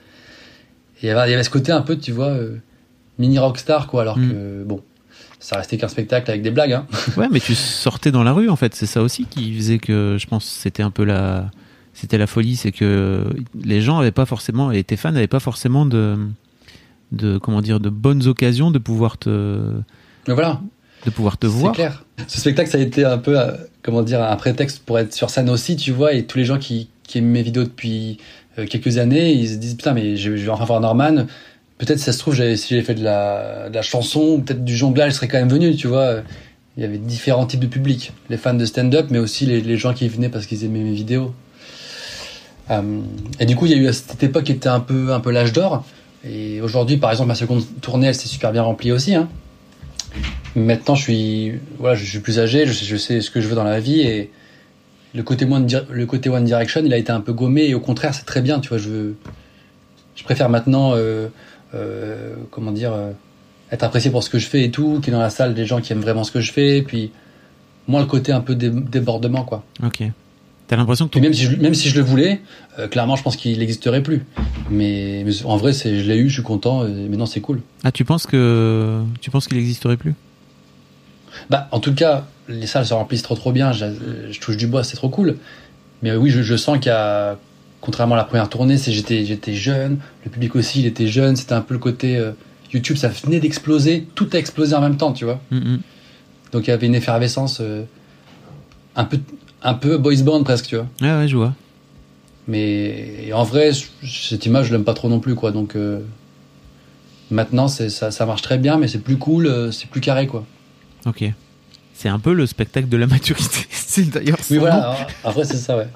Et il y avait, ce côté un peu, tu vois, euh, mini rockstar, quoi, alors mm. que, bon, ça restait qu'un spectacle avec des blagues. Hein. <laughs> Ouais, mais tu sortais dans la rue, en fait. C'est ça aussi qui faisait que, je pense, c'était un peu la, c'était la folie, c'est que les gens avaient pas forcément, et tes fans n'avaient pas forcément de, de, comment dire, de bonnes occasions de pouvoir te, mais voilà de pouvoir te voir. C'est clair. Ce spectacle, ça a été un peu, euh, comment dire, un prétexte pour être sur scène aussi, tu vois, et tous les gens qui, qui aiment mes vidéos depuis euh, quelques années, ils se disent putain, mais je, vais enfin voir Norman. Peut-être, ça se trouve, si j'avais fait de la, chanson, peut-être du jonglage, je serais quand même venu, tu vois. Il y avait différents types de publics, les fans de stand-up, mais aussi les, gens qui venaient parce qu'ils aimaient mes vidéos. Euh, et du coup, il y a eu à cette époque qui était un peu, un peu l'âge d'or. Et aujourd'hui, par exemple, ma seconde tournée, elle s'est super bien remplie aussi. Hein. Maintenant, je suis, voilà, je suis plus âgé, je sais, ce que je veux dans la vie et le côté, one, le côté One Direction, il a été un peu gommé et au contraire, c'est très bien, tu vois. Je, je préfère maintenant, euh, comment dire, euh, être apprécié pour ce que je fais et tout, qu'il y ait dans la salle des gens qui aiment vraiment ce que je fais, et puis moins le côté un peu débordement, quoi. Ok. T'as l'impression que même si je, même si je le voulais, clairement, je pense qu'il n'existerait plus. Mais, en vrai, c'est, je l'ai eu, je suis content, et maintenant c'est cool. Ah, tu penses que tu penses qu'il n'existerait plus? Bah, en tout cas, les salles se remplissent trop trop bien. Je, touche du bois, c'est trop cool. Mais oui, je, sens qu'il y a, contrairement à la première tournée, c'est j'étais j'étais jeune, le public aussi, il était jeune. C'était un peu le côté euh, YouTube, ça venait d'exploser, tout a explosé en même temps, tu vois. Mm-hmm. Donc il y avait une effervescence euh, un peu un peu boys band presque, tu vois. Ouais, ouais, je vois. Mais en vrai, cette image, je l'aime pas trop non plus, quoi. Donc euh, maintenant, ça, ça marche très bien, mais c'est plus cool, c'est plus carré, quoi. Ok. C'est un peu le spectacle de la maturité. <laughs> c'est d'ailleurs. Oui, voilà. Après, c'est ça, ouais.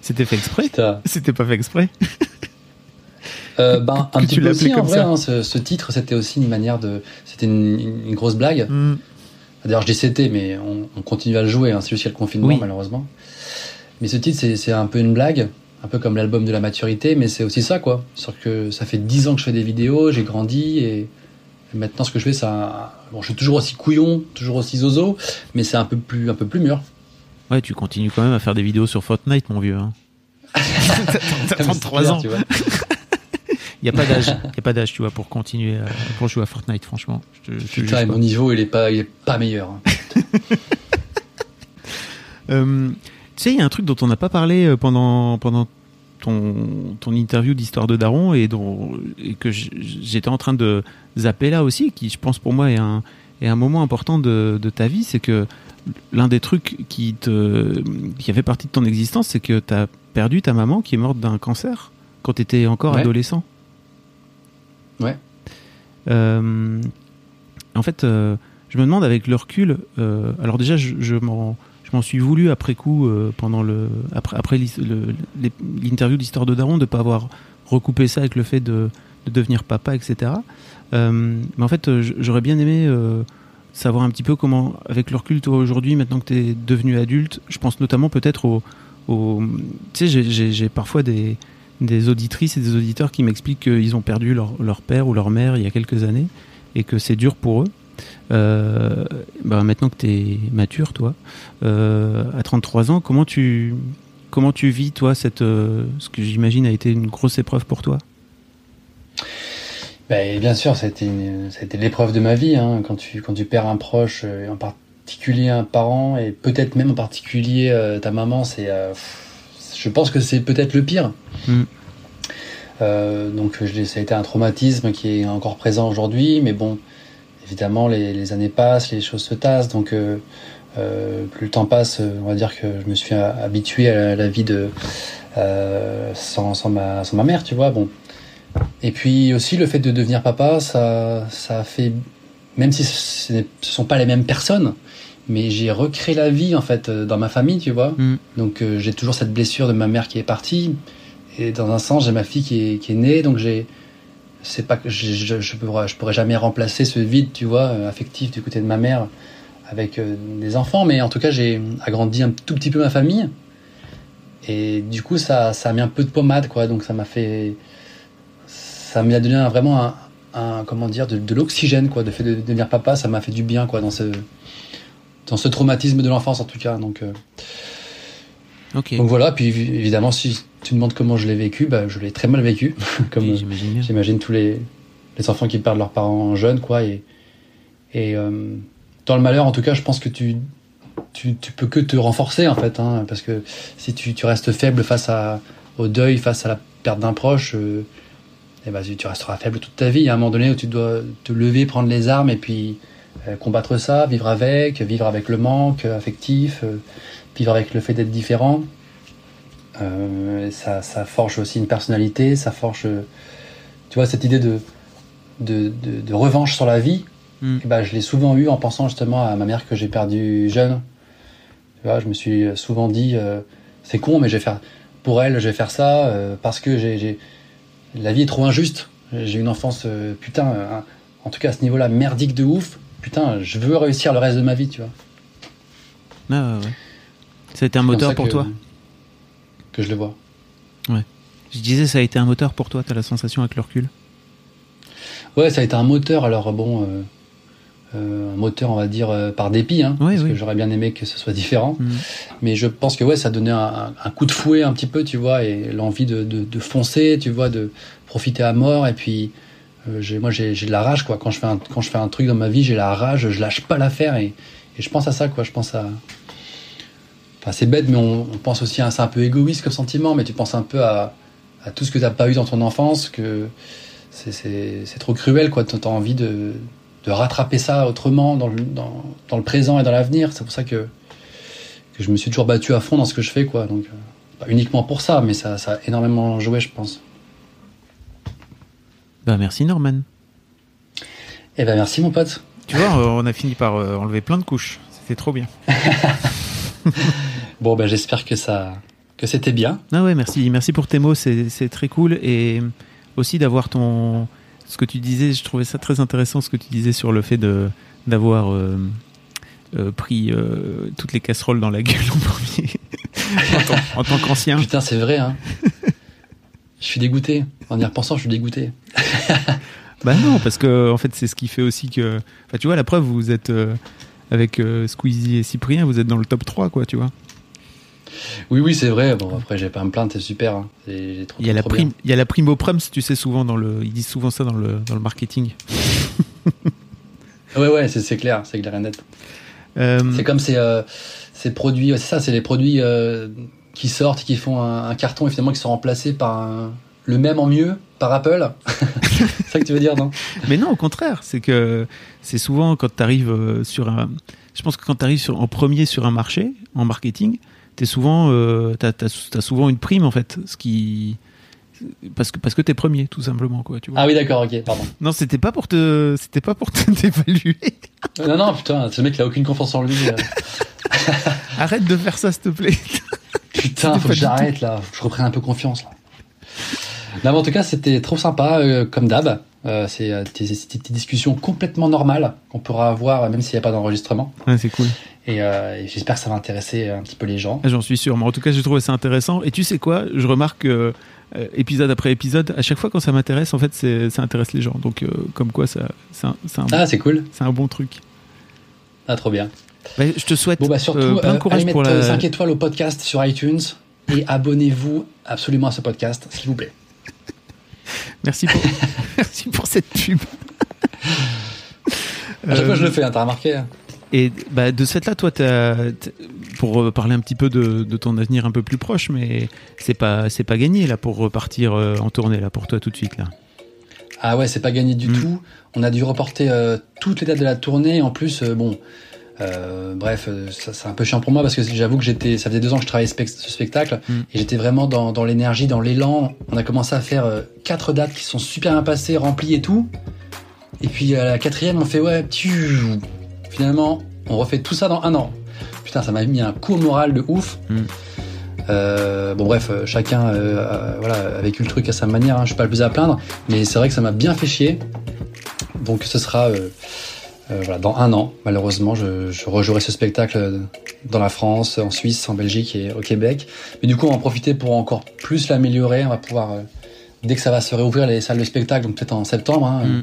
C'était fait exprès C'était pas fait exprès euh, ben, un petit peu aussi, en vrai, hein, ce, titre, c'était aussi une manière de. C'était une, grosse blague. Mm. D'ailleurs, je dis c'était, mais on, continue à le jouer. Hein, c'est juste qu'il y a le confinement, malheureusement. Mais ce titre, c'est un peu une blague, un peu comme l'album de la maturité, mais c'est aussi ça, quoi. Sauf que ça fait dix ans que je fais des vidéos, j'ai grandi et Maintenant, ce que je fais, ça, bon, je suis toujours aussi couillon, toujours aussi zozo, mais c'est un peu plus, un peu plus mûr. Ouais, tu continues quand même à faire des vidéos sur Fortnite, mon vieux. Hein. <laughs> T'as 33 ans. Tu vois. Il n'y a pas d'âge, il y a pas d'âge, tu vois, pour continuer à, pour jouer à Fortnite, franchement. Putain, mon niveau, il est pas, il est pas meilleur. Hein. <laughs> Euh, tu sais, il y a un truc dont on n'a pas parlé euh, pendant pendant ton, ton interview d'histoire de Daron et, dont, et que j'étais en train de zapper là aussi, qui je pense pour moi est un, est un moment important de, de ta vie, c'est que l'un des trucs qui, te, qui a fait partie de ton existence, c'est que tu as perdu ta maman qui est morte d'un cancer quand tu étais encore adolescent. Ouais. Euh, en fait, euh, je me demande avec le recul, euh, alors déjà, je, je m'en suis voulu après coup, pendant le, après, après l'interview d'Histoire de Daron, de ne pas avoir recoupé ça avec le fait de, devenir papa, etc. Mais en fait, j'aurais bien aimé savoir un petit peu comment, avec le recul, aujourd'hui, maintenant que tu es devenu adulte, je pense notamment peut-être au, Tu sais, j'ai parfois des, des auditrices et des auditeurs qui m'expliquent qu'ils ont perdu leur, leur, père ou leur mère il y a quelques années et que c'est dur pour eux. Euh, bah maintenant que tu es mature, toi, euh, à 33 ans, comment tu, comment tu vis, toi, cette, euh, ce que j'imagine a été une grosse épreuve pour toi? Ben, Bien sûr, ça a été, l'épreuve de ma vie. Hein, quand, tu, quand tu perds un proche, en particulier un parent, et peut-être même en particulier ta maman, c'est, je pense que c'est peut-être le pire. Mm. donc ça a été un traumatisme qui est encore présent aujourd'hui, mais bon, évidemment, les, années passent, les choses se tassent, donc euh, euh, plus le temps passe, on va dire que je me suis habitué à la, vie de euh, sans, ma, ma mère, tu vois. Bon. Et puis aussi le fait de devenir papa, ça, ça fait, même si ce ne sont pas les mêmes personnes, mais j'ai recréé la vie en fait dans ma famille, tu vois. Mm. Donc j'ai toujours cette blessure de ma mère qui est partie, et dans un sens j'ai ma fille qui est, qui est née, donc j'ai c'est pas que je, je, je, pourrais, je pourrais jamais remplacer ce vide, tu vois, affectif du côté de ma mère avec des enfants, mais en tout cas j'ai agrandi un tout petit peu ma famille. Et du coup, ça, ça a mis un peu de pommade, quoi. Donc, ça m'a fait. Ça m'a donné un, vraiment un, un, Comment dire De, de l'oxygène, quoi. De fait de, devenir papa, ça m'a fait du bien, quoi, dans ce, dans ce traumatisme de l'enfance, en tout cas. Donc, euh, okay. donc voilà. Puis évidemment, si tu demandes comment je l'ai vécu, bah, je l'ai très mal vécu. <laughs> Comme oui, j'imagine, j'imagine tous les, les enfants qui perdent leurs parents jeunes, quoi. Et, et euh, dans le malheur, en tout cas, je pense que tu tu, tu peux que te renforcer en fait, hein, parce que si tu, tu, restes faible face à, au deuil, face à la perte d'un proche, euh, eh ben, tu resteras faible toute ta vie. Il y a un moment donné où tu dois te lever, prendre les armes et puis euh, combattre ça, vivre avec, vivre avec le manque affectif, euh, vivre avec le fait d'être différent. ça, ça, forge aussi une personnalité, ça forge, tu vois, cette idée de, de, de, de revanche sur la vie. Mm. Ben, je l'ai souvent eu en pensant justement à ma mère que j'ai perdue jeune. Tu vois, je me suis souvent dit, euh, c'est con, mais je vais faire, pour elle, je vais faire ça euh, parce que j'ai, la vie est trop injuste. J'ai une enfance, euh, putain, hein, en tout cas à ce niveau-là, merdique de ouf. Putain, je veux réussir le reste de ma vie, tu vois. Ah ouais. Ça a été un moteur pour que, toi Que je le vois. Ouais. Je disais, ça a été un moteur pour toi, t'as la sensation avec le recul Ouais, ça a été un moteur. Alors bon, euh, euh, un moteur, on va dire, euh, par dépit, hein, oui, parce oui. que j'aurais bien aimé que ce soit différent. Mm. Mais je pense que ouais, ça donnait un, un, coup de fouet un petit peu, tu vois, et l'envie de, de, de, foncer, tu vois, de profiter à mort. Et puis, euh, moi, j'ai de la rage, quoi. Quand je fais un, quand je fais un truc dans ma vie, j'ai la rage, je lâche pas l'affaire, et, et je pense à ça, quoi. Je pense à. Enfin, c'est bête, mais on, on pense aussi à. C'est un peu égoïste comme sentiment, mais tu penses un peu à, à tout ce que t'as pas eu dans ton enfance, que c'est trop cruel, quoi. T'as envie de de rattraper ça autrement dans le, dans, dans le présent et dans l'avenir. C'est pour ça que, que je me suis toujours battu à fond dans ce que je fais, quoi. Donc, pas uniquement pour ça, mais ça, ça a énormément joué, je pense. Bah, merci Norman. Eh ben, merci mon pote. Tu vois, on a fini par enlever plein de couches. C'était trop bien. <laughs> <laughs> bon, ben, j'espère que ça, que c'était bien. Ah ouais, merci. Merci pour tes mots. C'est très cool. Et aussi d'avoir ton, ce que tu disais, je trouvais ça très intéressant, ce que tu disais sur le fait de d'avoir euh, euh, pris euh, toutes les casseroles dans la gueule en premier, <laughs> en tant, en tant qu'ancien. Putain, c'est vrai, hein. je suis dégoûté. En y repensant, je suis dégoûté. <laughs> bah non, parce que en fait, c'est ce qui fait aussi que. Enfin, tu vois, la preuve, vous êtes avec Squeezie et Cyprien, vous êtes dans le top 3, quoi, tu vois. Oui, oui, c'est vrai. Bon, après, j'ai pas à me plaindre, c'est super. Hein. Il, y a la prime, il y a la prime au tu sais, souvent dans le. Ils disent souvent ça dans le, dans le marketing. <laughs> ouais, ouais, c'est clair, c'est clair et net. Euh... C'est comme ces, euh, ces produits, c'est ça, c'est les produits euh, qui sortent et qui font un, un, carton et finalement qui sont remplacés par un, le même en mieux par Apple. <laughs> c'est ça que tu veux dire, non? Mais non, au contraire, c'est que c'est souvent quand tu arrives sur un. Je pense que quand tu arrives en premier sur un marché, en marketing, t'es souvent, euh, t'as, t'as souvent une prime en fait, ce qui parce que parce que t'es premier tout simplement quoi. Tu vois. Ah oui d'accord, ok, pardon. Non, c'était pas pour te, c'était pas pour t'évaluer. <laughs> non non putain, ce mec il a aucune confiance en lui. euh. <laughs> Arrête de faire ça s'il te plaît. <laughs> Putain, faut que j'arrête là, je reprenne un peu confiance là. Non, mais en tout cas, c'était trop sympa, euh, comme d'hab. Euh, c'est euh, des, des, discussions complètement normales qu'on pourra avoir, même s'il n'y a pas d'enregistrement. Ouais, c'est cool. Et, euh, et j'espère que ça va intéresser un petit peu les gens. Ah, J'en suis sûr. Mais en tout cas, j'ai trouvé ça intéressant. Et tu sais quoi? Je remarque que, épisode après épisode, à chaque fois quand ça m'intéresse, en fait, ça intéresse les gens. Donc, comme quoi, ça, c'est un, un, ah, c'est cool. C'est un bon truc. Ah, trop bien. Bah, je te souhaite bon, bah, surtout, plein de courage allez pour mettre la... 5 étoiles au podcast sur iTunes et abonnez-vous absolument à ce podcast, s'il vous plaît. <laughs> Merci pour, <laughs> merci pour cette pub. À chaque fois, je le fais, hein, t'as remarqué. Et bah, de ce fait-là, toi, t'as, pour parler un petit peu de, de, ton avenir un peu plus proche, mais c'est pas, c'est pas gagné là pour repartir en tournée là pour toi tout de suite là. Ah ouais, c'est pas gagné du Mm. tout. On a dû reporter euh, toutes les dates de la tournée. En plus, euh, bon, euh, bref, euh, c'est un peu chiant pour moi parce que j'avoue que j'étais, ça faisait deux ans que je travaillais spec- ce spectacle Mm. et j'étais vraiment dans, dans l'énergie, dans l'élan. On a commencé à faire euh, quatre dates qui sont super bien passées, remplies et tout. Et puis à la quatrième, on fait ouais, tu... finalement, on refait tout ça dans un an. Putain, ça m'a mis un coup au moral de ouf. Mm. Euh, bon bref, euh, chacun euh, a- voilà, a vécu le truc à sa manière, hein, je suis pas le plus à plaindre, mais c'est vrai que ça m'a bien fait chier. Donc ce sera euh, voilà, dans un an, malheureusement, je, je rejouerai ce spectacle dans la France, en Suisse, en Belgique et au Québec. Mais du coup, on va en profiter pour encore plus l'améliorer. On va pouvoir, dès que ça va se réouvrir les salles de spectacle, donc peut-être en septembre, hein, Mm.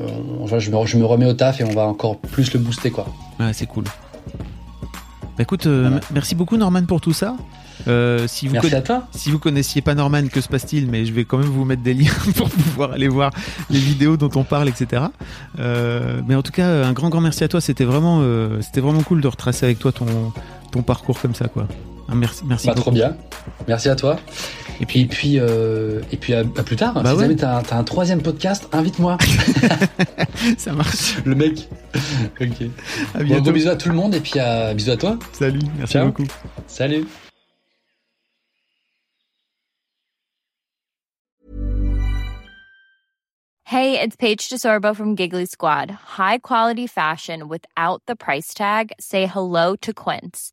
Euh, je, me, je me remets au taf et on va encore plus le booster. quoi. Ouais, c'est cool. Bah écoute, euh, Voilà. merci beaucoup Norman pour tout ça. Euh, si vous Merci à toi. Si vous connaissiez pas Norman, que se passe-t-il Mais je vais quand même vous mettre des liens <laughs> pour pouvoir aller voir les vidéos dont on parle, etc. Euh, mais en tout cas, un grand grand merci à toi. C'était vraiment, euh, c'était vraiment cool de retracer avec toi ton ton parcours comme ça, quoi. Un merci, merci Bah, beaucoup. trop bien. Merci à toi. Et puis, Et puis, euh, et puis à, à plus tard. Bah si ouais. jamais t'as, t'as un troisième podcast, invite-moi. <laughs> <laughs> ça marche. Le mec. ok. À Bon, bientôt. gros bisous à tout le monde et puis à, bisous à toi. Salut. Merci Ciao. beaucoup. Salut. Hey, it's Paige DeSorbo from Giggly Squad. High quality fashion without the price tag. Say hello to Quince.